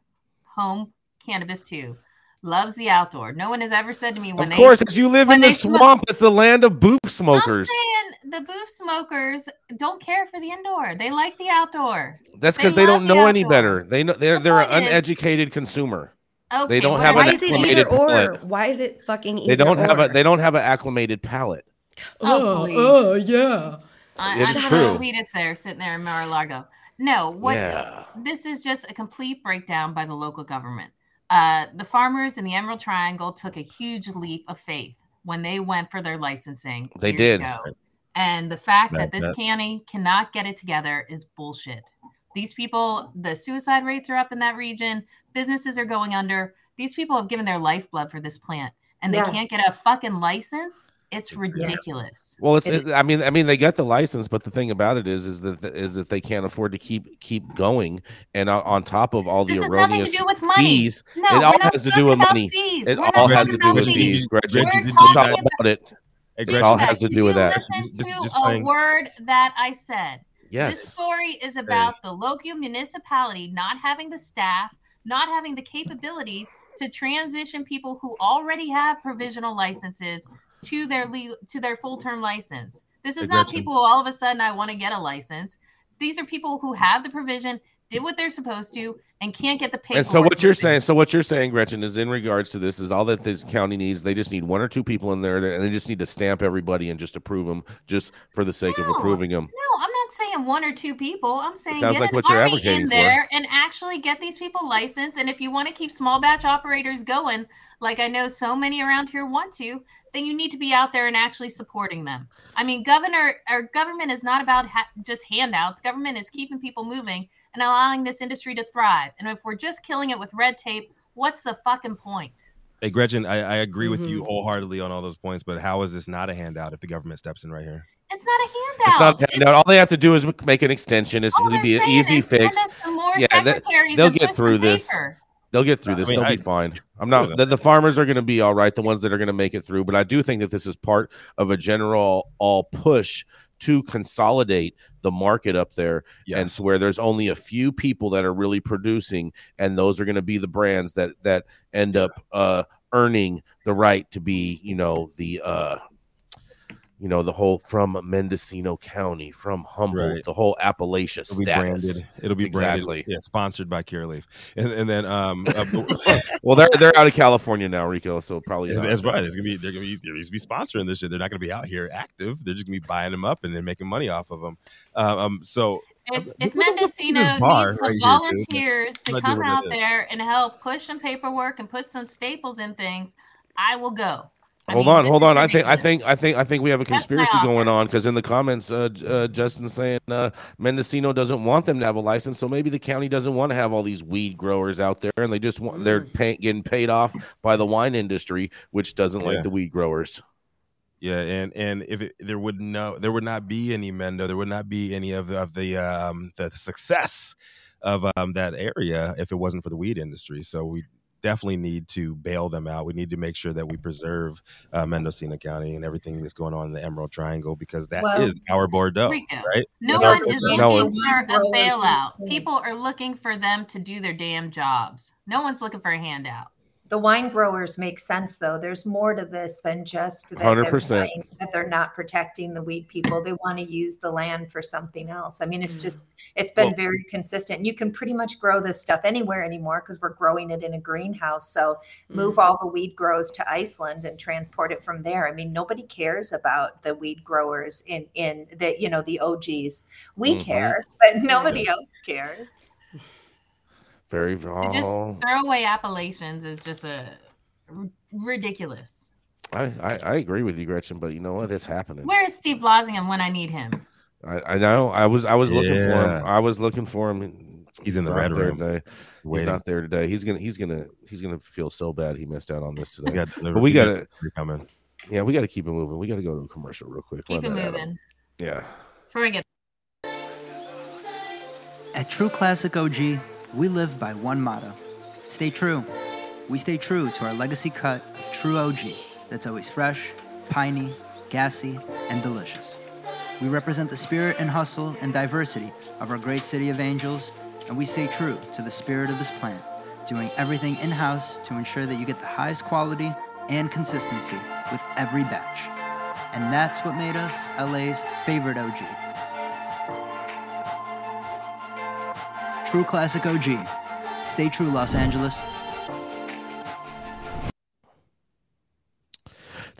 home cannabis to loves the outdoor. No one has ever said to me when they. of course, because you live in the swamp. Smoke, it's the land of boof smokers. I'm saying the boof smokers don't care for the indoor. They like the outdoor. That's because they, they don't know the any better. They know they're the they're an uneducated is, consumer. Okay, they don't have why an is it either or? Why is it fucking either They don't or? have a they don't have an acclimated palate. Oh, oh, oh yeah. I, it's I'm true. Elitist there, sitting there in Mar-a-Lago. No, what yeah. this is just a complete breakdown by the local government. Uh, the farmers in the Emerald Triangle took a huge leap of faith when they went for their licensing. They did. Ago. And the fact that, that this that. county cannot get it together is bullshit. These people, the suicide rates are up in that region. Businesses are going under. These people have given their lifeblood for this plant, and they yes. can't get a fucking license. It's ridiculous. Well, it's. It, I mean, I mean, they get the license, but the thing about it is, is that is that they can't afford to keep keep going, and on, top of all the this erroneous fees, no, it all has to do with money. Fees. It we're all has to do with fees, Gretchen. It's all about it. It all has to do with that. Listen to a word that I said. Yes. This story is about the local municipality not having the staff, not having the capabilities to transition people who already have provisional licenses to their legal to their full term license. This is not people who all of a sudden I want to get a license. These are people who have the provision, did what they're supposed to, and can't get the paperwork. And so what you're saying, so what you're saying, Gretchen, is in regards to this is all that this county needs. They just need one or two people in there, and they just need to stamp everybody and just approve them, just for the sake no, of approving them. No, I'm not saying one or two people. I'm saying sounds get like what you're advocating in there for. and actually get these people licensed. And if you want to keep small batch operators going, like I know so many around here want to, then you need to be out there and actually supporting them. I mean, governor or government is not about ha- just handouts. Government is keeping people moving and allowing this industry to thrive. And if we're just killing it with red tape, what's the fucking point? Hey, Gretchen, I, I agree mm-hmm. with you mm-hmm. wholeheartedly on all those points, but how is this not a handout if the government steps in right here? It's not a handout. It's not a handout. All they have to do is make an extension. It's going to be an easy fix. Yeah, they'll get through this. They'll get through this. I mean, They'll I, be fine. I'm not. The, the farmers are going to be all right. The ones that are going to make it through. But I do think that this is part of a general all push to consolidate the market up there yes. and to where there's only a few people that are really producing and those are going to be the brands that that end yeah. up uh earning the right to be you know the uh you know the whole from Mendocino County, from Humboldt, right. the whole Appalachia It'll status. Be branded. It'll be exactly. branded, yeah, sponsored by Curaleaf, and, and then um, uh, well, they're they're out of California now, Rico, so probably that's right. It's gonna be they're gonna be they're gonna be sponsoring this shit. They're not gonna be out here active. They're just gonna be buying them up and then making money off of them. Uh, um, so if, if Mendocino needs some volunteers here, to come out there and help push some paperwork and put some staples in things, I will go. I hold mean, on, hold on. I think, I think, I think, I think we have a conspiracy going on because in the comments, uh, uh, Justin saying uh, Mendocino doesn't want them to have a license, so maybe the county doesn't want to have all these weed growers out there, and they just want they're mm. pay, getting paid off by the wine industry, which doesn't yeah. like the weed growers. Yeah, and and if it, there would no, there would not be any Mendo, there would not be any of the, of the um the success of um that area if it wasn't for the weed industry. So we definitely need to bail them out. We need to make sure that we preserve uh, Mendocino County and everything that's going on in the Emerald Triangle because that well, is our Bordeaux, right? No that's one is looking for a bailout. People are looking for them to do their damn jobs. No one's looking for a handout the wine growers make sense though. There's more to this than just that 100%. They're that they're not protecting the weed people. They want to use the land for something else. I mean, it's just mm. it's been well, very consistent. You can pretty much grow this stuff anywhere anymore because we're growing it in a greenhouse. So move mm. all the weed grows to Iceland and transport it from there. I mean, nobody cares about the weed growers in in the you know the OGs. We mm-hmm. care, but nobody else cares. Very oh. just throwaway appellations is just a r- ridiculous. I, I, I agree with you, Gretchen, but you know what? It's happening. Where is Steve Blazingham when I need him? I, I know. I was I was yeah. looking for him. I was looking for him. He's in the red room today. He's not there today. He's gonna he's gonna he's gonna feel so bad he missed out on this today. Got, but we gotta coming. Yeah, we gotta keep it moving. We gotta go to a commercial real quick. Keep Run it moving. Yeah. Before I get at True Classic OG we live by one motto stay true. We stay true to our legacy cut of true OG that's always fresh, piney, gassy, and delicious. We represent the spirit and hustle and diversity of our great city of angels, and we stay true to the spirit of this plant, doing everything in house to ensure that you get the highest quality and consistency with every batch. And that's what made us LA's favorite OG. True Classic OG. Stay true, Los Angeles.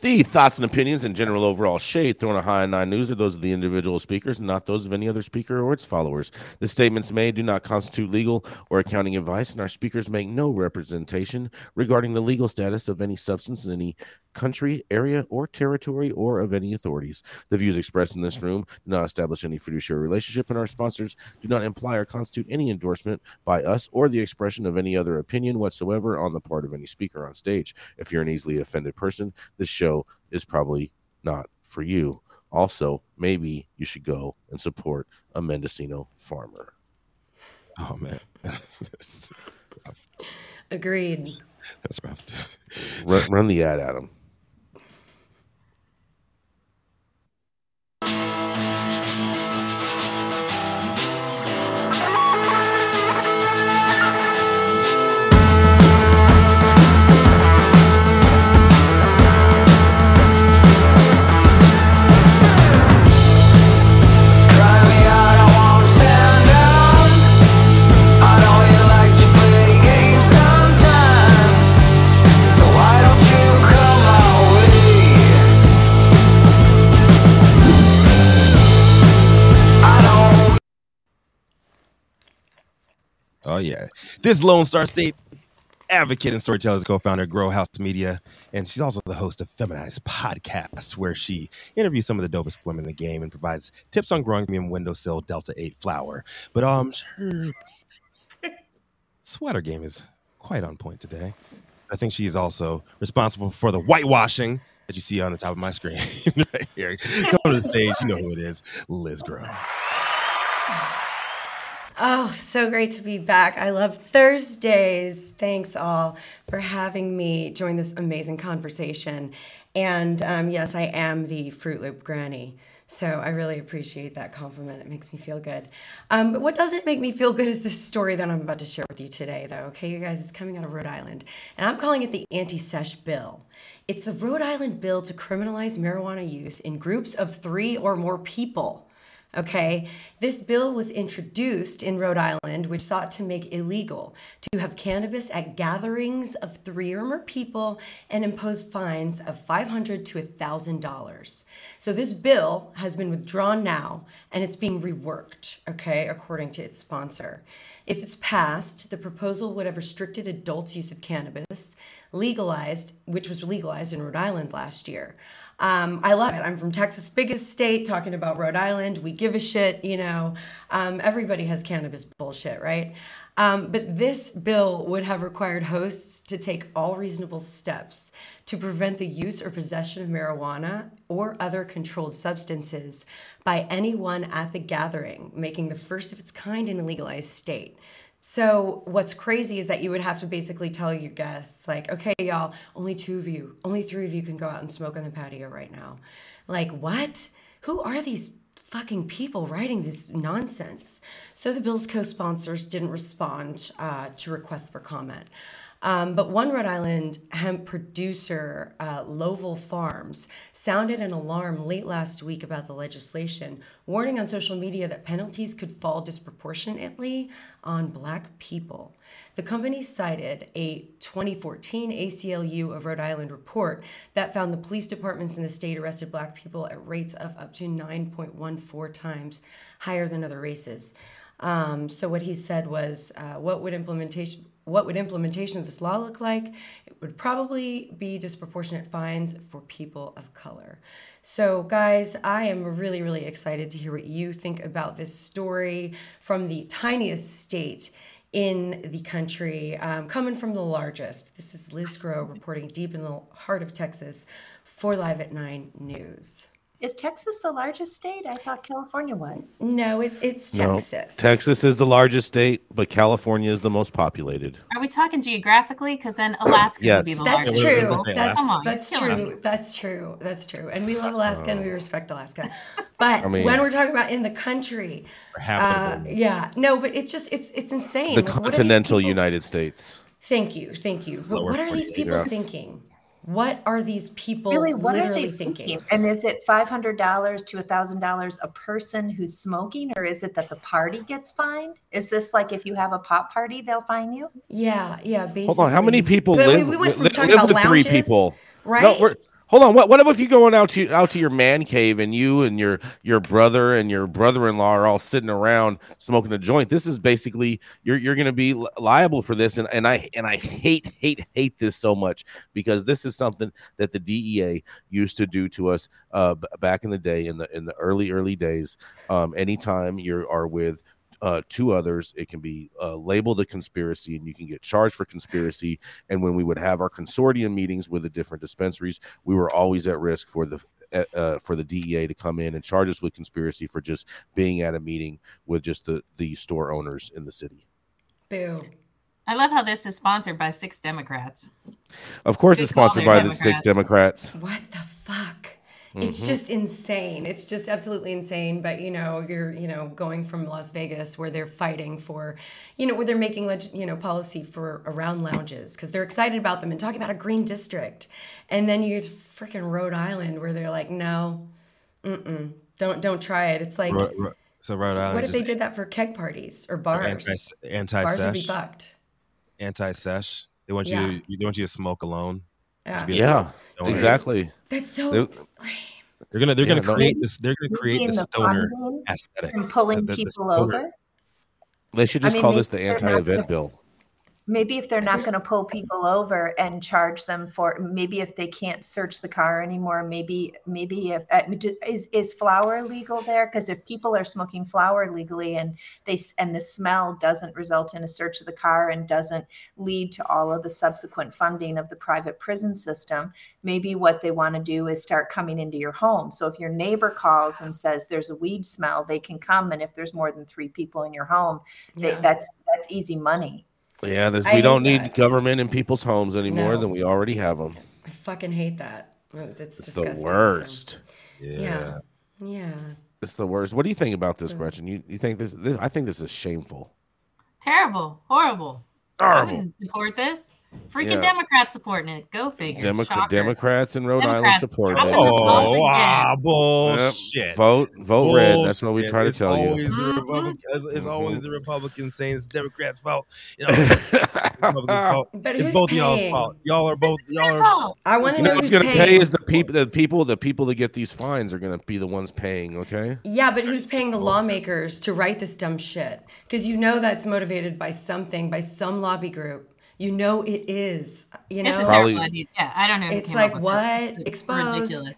The thoughts and opinions and general overall shade thrown at High Nine News are those of the individual speakers, and not those of any other speaker or its followers. The statements made do not constitute legal or accounting advice, and our speakers make no representation regarding the legal status of any substance in any country, area, or territory, or of any authorities. The views expressed in this room do not establish any fiduciary relationship, and our sponsors do not imply or constitute any endorsement by us or the expression of any other opinion whatsoever on the part of any speaker on stage. If you're an easily offended person, this show is probably not for you. Also, maybe you should go and support a Mendocino farmer. Oh man. Agreed. That's rough. run, run the ad at him. yeah. This Lone Star State advocate and storyteller is co-founder of Grow House Media, and she's also the host of Feminized Podcast, where she interviews some of the dopest women in the game and provides tips on growing premium windowsill Delta 8 flower. But um, her sweater game is quite on point today. I think she is also responsible for the whitewashing that you see on the top of my screen right here. Come to the stage, you know who it is, Liz Grow. Oh, so great to be back. I love Thursdays. Thanks all for having me join this amazing conversation. And um, yes, I am the Fruit Loop Granny. So I really appreciate that compliment. It makes me feel good. Um, but what doesn't make me feel good is the story that I'm about to share with you today, though. Okay, you guys, it's coming out of Rhode Island. And I'm calling it the Anti Sesh Bill. It's the Rhode Island bill to criminalize marijuana use in groups of three or more people. Okay, this bill was introduced in Rhode Island, which sought to make illegal to have cannabis at gatherings of three or more people and impose fines of 500 to $1,000. So this bill has been withdrawn now and it's being reworked, okay, according to its sponsor. If it's passed, the proposal would have restricted adults' use of cannabis, legalized, which was legalized in Rhode Island last year. Um, I love it. I'm from Texas, biggest state, talking about Rhode Island. We give a shit, you know. Um, everybody has cannabis bullshit, right? Um, but this bill would have required hosts to take all reasonable steps to prevent the use or possession of marijuana or other controlled substances by anyone at the gathering, making the first of its kind in a legalized state. So what's crazy is that you would have to basically tell your guests like, okay, y'all, only two of you, only three of you can go out and smoke on the patio right now. Like, what? Who are these fucking people writing this nonsense? So the bill's co-sponsors didn't respond uh, to requests for comment. Um, but one Rhode Island hemp producer, uh, Lowell Farms, sounded an alarm late last week about the legislation, warning on social media that penalties could fall disproportionately on Black people. The company cited a 2014 ACLU of Rhode Island report that found the police departments in the state arrested Black people at rates of up to 9.14 times higher than other races. Um, so what he said was, uh, what would implementation what would implementation of this law look like? It would probably be disproportionate fines for people of color. So, guys, I am really, really excited to hear what you think about this story from the tiniest state in the country, um, coming from the largest. This is Liz Grow reporting deep in the heart of Texas for Live at Nine News. Is Texas the largest state? I thought California was. No, it, it's Texas. No, Texas is the largest state, but California is the most populated. Are we talking geographically? Because then Alaska yes. would be the that's largest. True. That's, true. that's true. That's true. That's true. And we love Alaska and we oh. respect Alaska. But I mean, when we're talking about in the country, uh, yeah, no, but it's just it's it's insane. The like, continental United States. Thank you, thank you. But what are these people yes. thinking? What are these people really what literally are they thinking? thinking? And is it five hundred dollars to a thousand dollars a person who's smoking, or is it that the party gets fined? Is this like if you have a pop party, they'll fine you? Yeah, yeah. Basically. Hold on, how many people live? We, we went from live, live with lounges, three people, right? No, Hold on. What, what if you going out to out to your man cave and you and your your brother and your brother-in-law are all sitting around smoking a joint? This is basically you're you're going to be liable for this, and and I and I hate hate hate this so much because this is something that the DEA used to do to us uh, back in the day in the in the early early days. Um, anytime you are with uh, two others. It can be uh, labeled a conspiracy, and you can get charged for conspiracy. And when we would have our consortium meetings with the different dispensaries, we were always at risk for the uh, uh for the DEA to come in and charge us with conspiracy for just being at a meeting with just the the store owners in the city. Boo. I love how this is sponsored by six Democrats. Of course, it's sponsored by Democrats. the six Democrats. What the fuck? It's mm-hmm. just insane. It's just absolutely insane. But you know, you're you know going from Las Vegas where they're fighting for, you know, where they're making you know policy for around lounges because they're excited about them and talking about a green district, and then you get freaking Rhode Island where they're like, no, mm-mm, don't don't try it. It's like. Ro- Ro- so Rhode Island. What if they did that for keg parties or bars? Anti, anti bars would be fucked. Anti sesh. They want you. Yeah. To, they want you to smoke alone. Yeah, yeah exactly. That's so. They're, they're gonna they're yeah, gonna create this. They're gonna create the stoner aesthetic and pulling the, the, people the over. They should just I mean, call this the anti-event bill maybe if they're not going to pull people over and charge them for maybe if they can't search the car anymore maybe maybe if uh, is is flour legal there? Because if people are smoking flour legally and they and the smell doesn't result in a search of the car and doesn't lead to all of the subsequent funding of the private prison system maybe what they want to do is start coming into your home. So if your neighbor calls and says there's a weed smell they can come and if there's more than three people in your home they, yeah. that's that's easy money yeah, we don't need that. government in people's homes anymore no. than we already have them. I fucking hate that. It's, it's the worst. So. Yeah. yeah. Yeah. It's the worst. What do you think about this, Gretchen? You you think this this I think this is shameful. Terrible. Horrible. Horrible. I didn't support this. Freaking yeah. Democrats supporting it. Go figure. Demo- Democrats in Rhode Democrats Island supporting it. Oh, ah, bullshit. Yep. Vote, vote bullshit. red. That's what we try to tell always you. The mm-hmm. Republic, it's, it's mm-hmm. always the Republicans saying it's Democrats' fault. You know, fault. But it's both paying? y'all's fault. Y'all are both. Y'all are. I want to know who's going to pay is the people. The people. The people that get these fines are going to be the ones paying. Okay. Yeah, but who's paying the lawmakers to write this dumb shit? Because you know that's motivated by something, by some lobby group. You know it is. You know, Probably, yeah. I don't know. It's like what exposed. Ridiculous.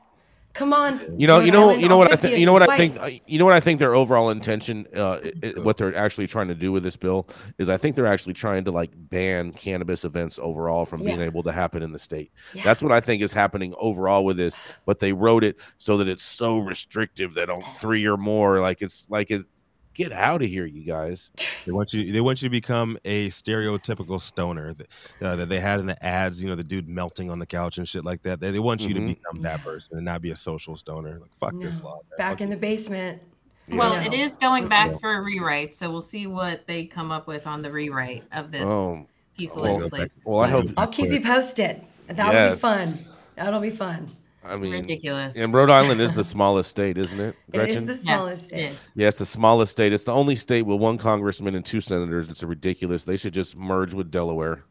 Come on. You know, you know, you know what I think. You know what I think. You know what I think. Their overall intention, uh, it, what they're actually trying to do with this bill, is I think they're actually trying to like ban cannabis events overall from yeah. being able to happen in the state. Yeah. That's what I think is happening overall with this. But they wrote it so that it's so restrictive that on three or more, like it's like it's get out of here, you guys. They want you. They want you to become a stereotypical stoner that, uh, that they had in the ads. You know, the dude melting on the couch and shit like that. They, they want you mm-hmm. to become that person and not be a social stoner. Like fuck no. this law. Man. Back fuck in the basement. Yeah. Well, it is going back for a rewrite, so we'll see what they come up with on the rewrite of this oh, piece of well, legislation. Well, I hope I'll keep you posted. That'll yes. be fun. That'll be fun. I mean, ridiculous. And Rhode Island is the smallest state, isn't it? Gretchen? It is the smallest yes, state. Yeah, it's the smallest state. It's the only state with one congressman and two senators. It's ridiculous. They should just merge with Delaware.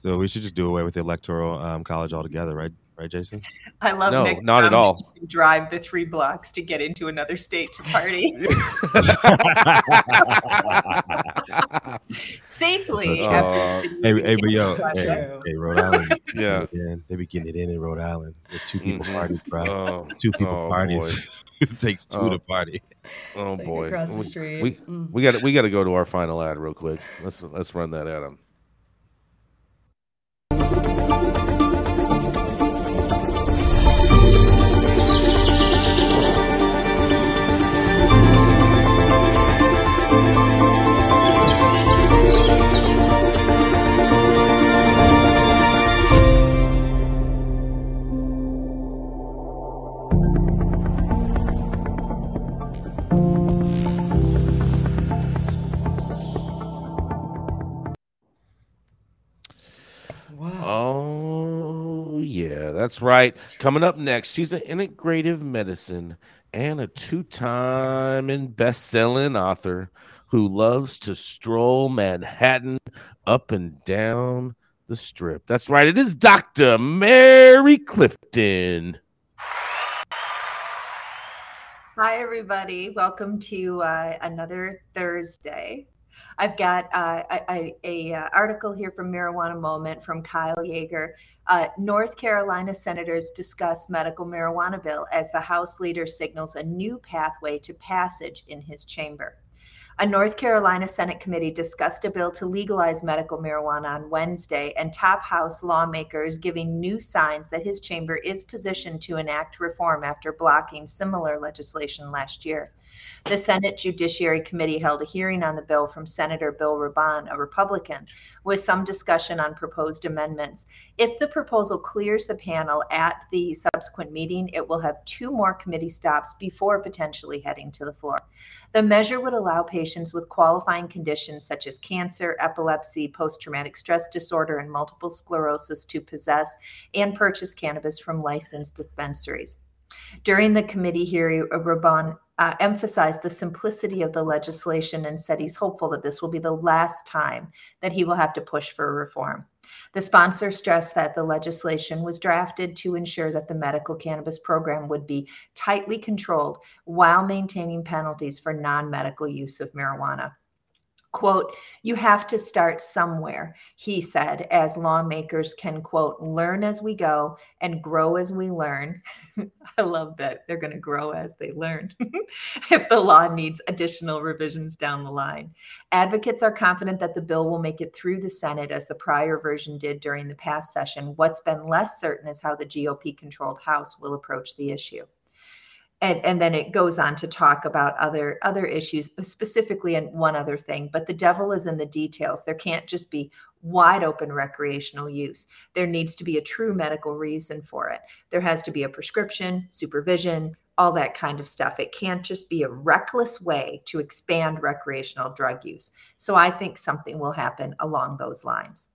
So we should just do away with the electoral um, college altogether, right? Right, Jason? I love no, not at all. Drive the three blocks to get into another state to party safely. Uh, hey, hey, but yo, hey, hey, Rhode Island, yeah, they be getting it in in Rhode Island with two people mm-hmm. parties, bro. Oh, two people oh, parties. it takes two oh. to party. Oh boy, across the street. We mm. we got we got to go to our final ad real quick. Let's let's run that at them. That's right. Coming up next, she's an integrative medicine and a two-time and best-selling author who loves to stroll Manhattan up and down the strip. That's right. It is Dr. Mary Clifton. Hi, everybody. Welcome to uh, another Thursday. I've got uh, a, a, a, uh, article here from Marijuana Moment from Kyle Jaeger. uh, North Carolina senators discuss medical marijuana bill as the House leader signals a new pathway to passage in his chamber. A North Carolina Senate committee discussed a bill to legalize medical marijuana on Wednesday, and top House lawmakers giving new signs that his chamber is positioned to enact reform after blocking similar legislation last year. The Senate Judiciary Committee held a hearing on the bill from Senator Bill Rabon, a Republican, with some discussion on proposed amendments. If the proposal clears the panel at the subsequent meeting, it will have two more committee stops before potentially heading to the floor. The measure would allow patients with qualifying conditions such as cancer, epilepsy, post traumatic stress disorder, and multiple sclerosis to possess and purchase cannabis from licensed dispensaries. During the committee hearing, Rabon uh, emphasized the simplicity of the legislation and said he's hopeful that this will be the last time that he will have to push for reform. The sponsor stressed that the legislation was drafted to ensure that the medical cannabis program would be tightly controlled while maintaining penalties for non medical use of marijuana. Quote you have to start somewhere he said as lawmakers can quote learn as we go and grow as we learn. I love that they're going to grow as they learn if the law needs additional revisions down the line. Advocates are confident that the bill will make it through the senate as the prior version did during the past session. What's been less certain is how the gop controlled house will approach the issue and, and then it goes on to talk about other other issues specifically and one other thing but the devil is in the details. There can't just be wide open recreational use. There needs to be a true medical reason for it. There has to be a prescription supervision all that kind of stuff. It can't just be a reckless way to expand recreational drug use. So i think something will happen along those lines.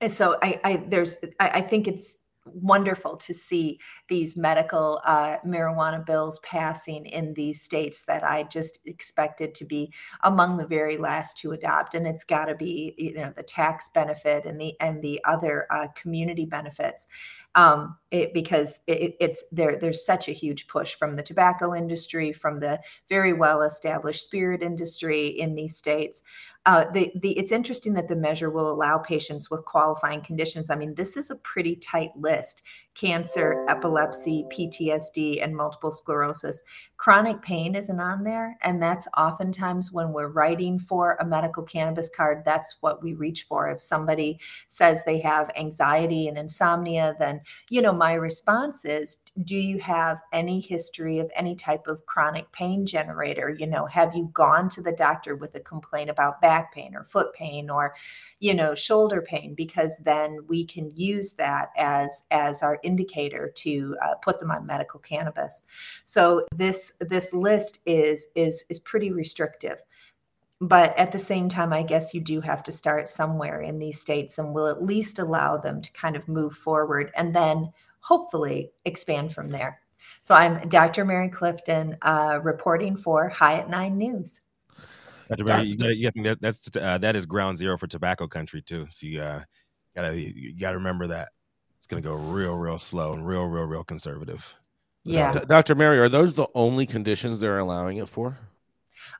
And so i, I there's I, I think it's wonderful to see these medical uh, marijuana bills passing in these states that I just expected to be among the very last to adopt. And it's got to be, you know, the tax benefit and the and the other uh, community benefits um, it, because it, it's there. There's such a huge push from the tobacco industry, from the very well established spirit industry in these states. Uh, the, the, it's interesting that the measure will allow patients with qualifying conditions. I mean, this is a pretty tight list cancer, epilepsy, PTSD, and multiple sclerosis. Chronic pain isn't on there. And that's oftentimes when we're writing for a medical cannabis card, that's what we reach for. If somebody says they have anxiety and insomnia, then, you know, my response is do you have any history of any type of chronic pain generator? You know, have you gone to the doctor with a complaint about back pain or foot pain or, you know, shoulder pain? Because then we can use that as as our indicator to uh, put them on medical cannabis. So this this list is is is pretty restrictive. But at the same time i guess you do have to start somewhere in these states and will at least allow them to kind of move forward and then hopefully expand from there. So i'm dr mary clifton uh, reporting for at nine news. Dr mary you gotta, you gotta, that's uh, that is ground zero for tobacco country too. So you uh, gotta you gotta remember that it's gonna go real real slow and real real real conservative yeah. Dr. Mary, are those the only conditions they're allowing it for?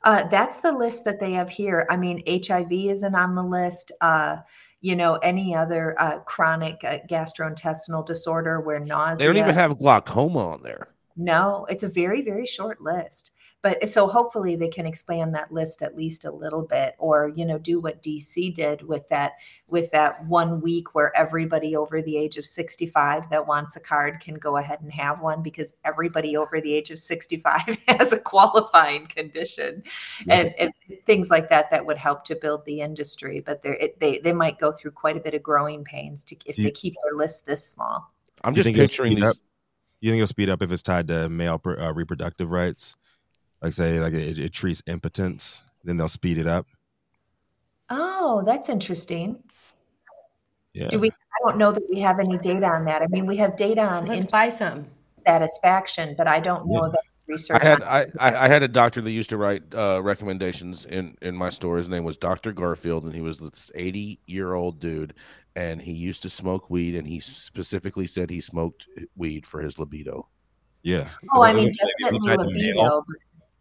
Uh, that's the list that they have here. I mean, HIV isn't on the list. Uh, you know, any other uh, chronic uh, gastrointestinal disorder where nausea. They don't even have glaucoma on there. No, it's a very, very short list but so hopefully they can expand that list at least a little bit or you know do what dc did with that with that one week where everybody over the age of 65 that wants a card can go ahead and have one because everybody over the age of 65 has a qualifying condition yeah. and, and, things like that that would help to build the industry but they they they might go through quite a bit of growing pains to if they keep their list this small i'm just picturing these up? you think it'll speed up if it's tied to male uh, reproductive rights like say like it, it treats impotence, then they'll speed it up. Oh, that's interesting. Yeah. Do we? I don't know that we have any data on that. I mean, we have data on let's buy some satisfaction, but I don't know yeah. that research. I had I, I had a doctor that used to write uh, recommendations in in my store. His name was Doctor Garfield, and he was this eighty year old dude, and he used to smoke weed, and he specifically said he smoked weed for his libido. Yeah. Oh, I mean, definitely libido,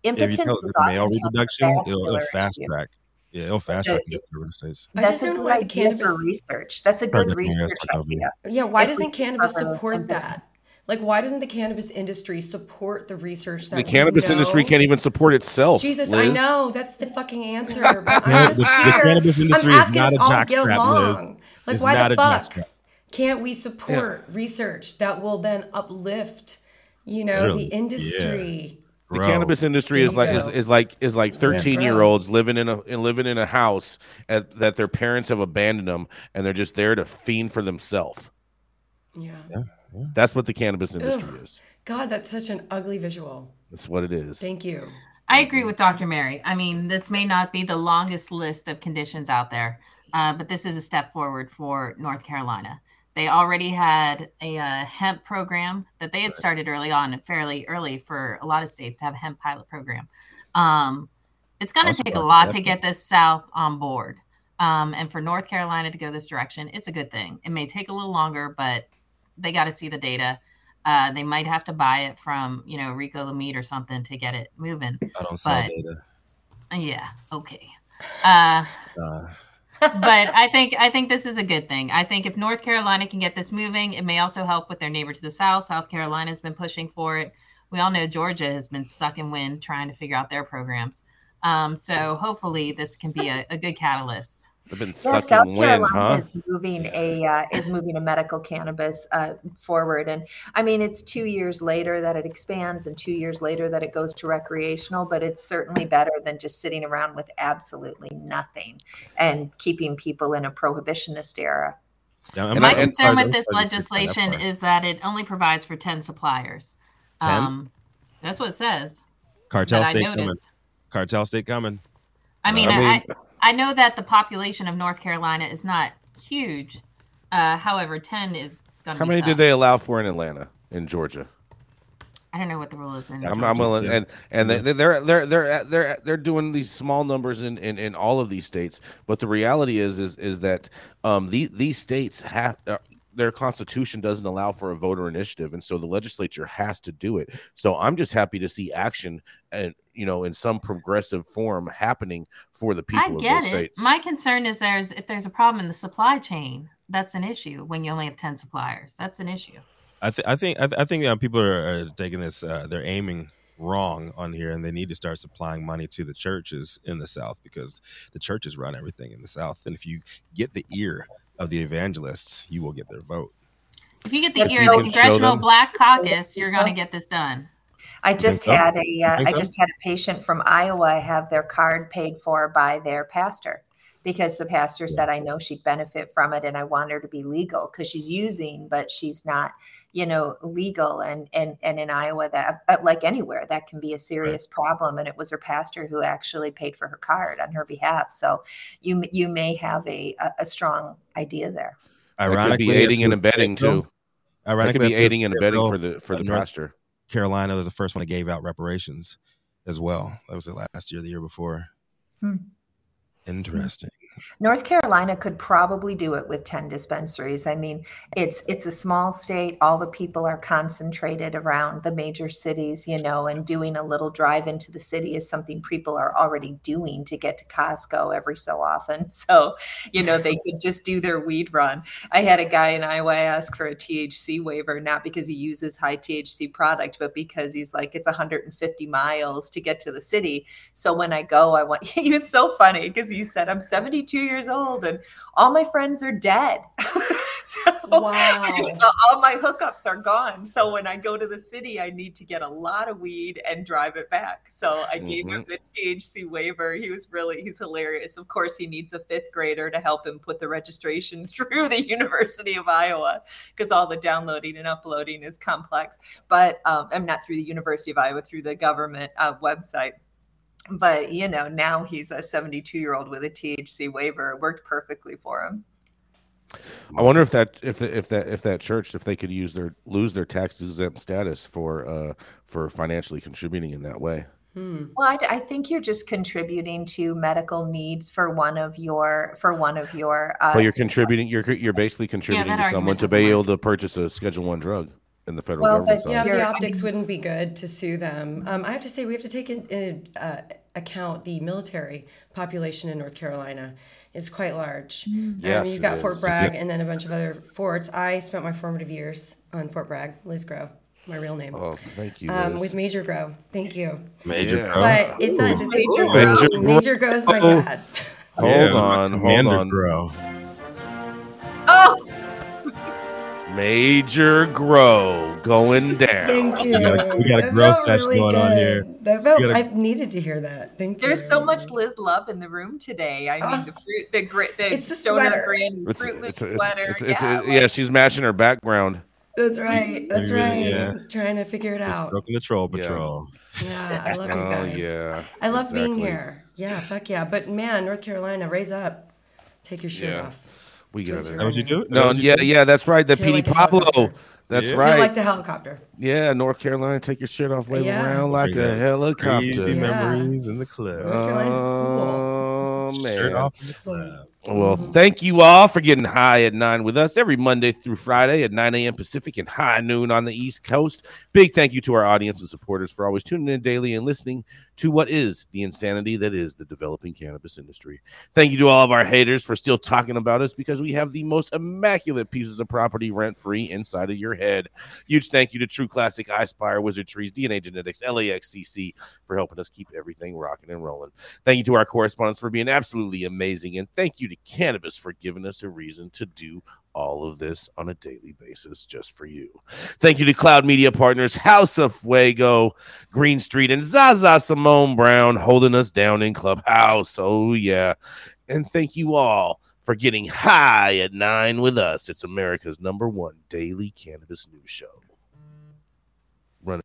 Impotence if you tell the male reproduction, it'll, it'll fast track. Yeah, it'll fast track in certain states. That's a good why cannabis research. That's a good research idea. Yeah, why if doesn't cannabis support that? Like, why doesn't the cannabis industry support the research that the cannabis know? industry can't even support itself? Jesus, Liz. I know that's the fucking answer. But I'm just the, here. The cannabis industry I'm is not a jockstrap, Liz. Like, it's why the fuck can't we support yeah. research that will then uplift, you know, really? the industry? Yeah the cannabis industry is like is, is like is like 13 year olds living in a living in a house at, that their parents have abandoned them and they're just there to fiend for themselves. Yeah. yeah. yeah. That's what the cannabis industry Ugh. is. God that's such an ugly visual. That's what it is. Thank you. I agree with dr mary. I mean this may not be the longest list of conditions out there uh, but this is a step forward for north carolina they already had a uh, hemp program that they had started early on, and fairly early for a lot of states to have a hemp pilot program. Um, it's going to take a lot to get this South on board. Um, and for North Carolina to go this direction, it's a good thing. It may take a little longer, but they got to see the data. Uh, they might have to buy it from, you know, Rico Lamitte or something to get it moving. I don't sell data. Yeah. Okay. Uh, uh. But I think I think this is a good thing. I think if North Carolina can get this moving, it may also help with their neighbor to the south. South Carolina has been pushing for it. We all know Georgia has been sucking wind trying to figure out their programs. Um, so hopefully this can be a, a good catalyst. They've been sucking yeah, wind, huh? Is moving a uh, is moving a medical cannabis uh, forward, and I mean it's two years later that it expands, and two years later that it goes to recreational. But it's certainly better than just sitting around with absolutely nothing and keeping people in a prohibitionist era. Yeah, My concern with this legislation is that it only provides for ten suppliers. 10? Um, that's what it says. Cartel state coming. Cartel state coming. I mean, I, mean I, I know that the population of North Carolina is not huge. Uh, however, ten is going How many tough. do they allow for in Atlanta, in Georgia? I don't know what the rule is in. I'm, I'm willing, and and they, they're they're they're they're they're doing these small numbers in, in, in all of these states. But the reality is is is that um these these states have uh, their constitution doesn't allow for a voter initiative and so the legislature has to do it. So i'm just happy to see action and you know in some progressive form happening for the people I get of those it. states. My concern is there's if there's a problem in the supply chain that's an issue when you only have 10 suppliers. That's an issue. I, th- I think i, th- I think um, people are, are, taking this uh, they're aiming wrong on here and they need to start supplying money to the churches in the south because the churches run everything in the south. And if you get the ear of the evangelists you will get their vote if you get the ear of the congressional black caucus you're going to get this done I just so? had a uh, I so? just had a patient from Iowa have their card paid for by their pastor because the pastor said I know she'd benefit from it and I want her to be legal because she's using but she's not you know legal and and and in Iowa that uh, like anywhere that can be a serious right. problem and it was her pastor who actually paid for her card on her behalf so you you may have a a, a strong idea there ironically be aiding and abetting too ironically be aiding and abetting for the for the pastor Carolina was the first one that gave out reparations as well. That was the last year, the year before. Hmm. Interesting. North Carolina could probably do it with 10 dispensaries. I mean, it's it's a small state. All the people are concentrated around the major cities, you know, and doing a little drive into the city is something people are already doing to get to Costco every so often. So, you know, they could just do their weed run. I had a guy in Iowa ask for a THC waiver, not because he uses high THC product, but because he's like, it's 150 miles to get to the city. So when I go, I want, he was so funny because he said, I'm 72 years old and all my friends are dead. so wow. all my hookups are gone. So when I go to the city, I need to get a lot of weed and drive it back. So I gave mm-hmm. him the THC waiver. He was really, he's hilarious. Of course, he needs a fifth grader to help him put the registration through the University of Iowa because all the downloading and uploading is complex. But um, I'm not through the University of Iowa, through the government uh, website but you know now he's a 72 year old with a thc waiver it worked perfectly for him i wonder if that if the, if that if that church if they could use their lose their tax exempt status for uh for financially contributing in that way Hmm. Well, I, I, think you're just contributing to medical needs for one of your for one of your. Uh, well, you're contributing. You're you're basically contributing yeah, to someone to be able to purchase a Schedule One drug in the federal well, government. But, yeah, the optics wouldn't be good to sue them. Um, I have to say, we have to take in, in uh, account the military population in North Carolina is quite large. Mm. Yes, um, you've got Fort Bragg and then a bunch of other forts. I spent my formative years on Fort Bragg, Liz Grow, my real name. Oh, thank you. Um, with Major Grow. Thank you. Major yeah. Grow. But it does. It's Major Grow. Major, Major Grow's my dad. Hold yeah, on, hold on. Grow. Oh. Major grow going down. Thank you. We got a, we got a grow session really going good. on here. That felt, a, I needed to hear that. Thank There's you. There's so much Liz love in the room today. I mean, oh, the fruit, the great, the it's stoner brand it's, fruit it's, sweater. It's, it's, yeah, yeah, she's matching her background. That's right. That's right. Yeah. Trying to figure it out. Broken the troll patrol. Yeah, yeah I love you oh, guys. Oh, yeah. I love exactly. being here. Yeah, fuck yeah. But man, North Carolina, raise up. Take your shirt off. We got it. How would you do it? No, yeah, yeah, that's right. The PD like Pablo. That's yeah. right. like the helicopter. Yeah, North Carolina, take your shit off, wave yeah. around like a helicopter. Crazy yeah. memories in the club. North Carolina's cool. Oh man, shirt off in the club. Well, mm-hmm. thank you all for getting high at nine with us every Monday through Friday at 9 a.m. Pacific and high noon on the East Coast. Big thank you to our audience and supporters for always tuning in daily and listening to what is the insanity that is the developing cannabis industry. Thank you to all of our haters for still talking about us because we have the most immaculate pieces of property rent free inside of your head. Huge thank you to True Classic, iSpire, Wizard Trees, DNA Genetics, LAXCC for helping us keep everything rocking and rolling. Thank you to our correspondents for being absolutely amazing. And thank you to Cannabis for giving us a reason to do all of this on a daily basis just for you. Thank you to Cloud Media Partners, House of Fuego, Green Street, and Zaza Simone Brown holding us down in Clubhouse. Oh, yeah. And thank you all for getting high at nine with us. It's America's number one daily cannabis news show. Run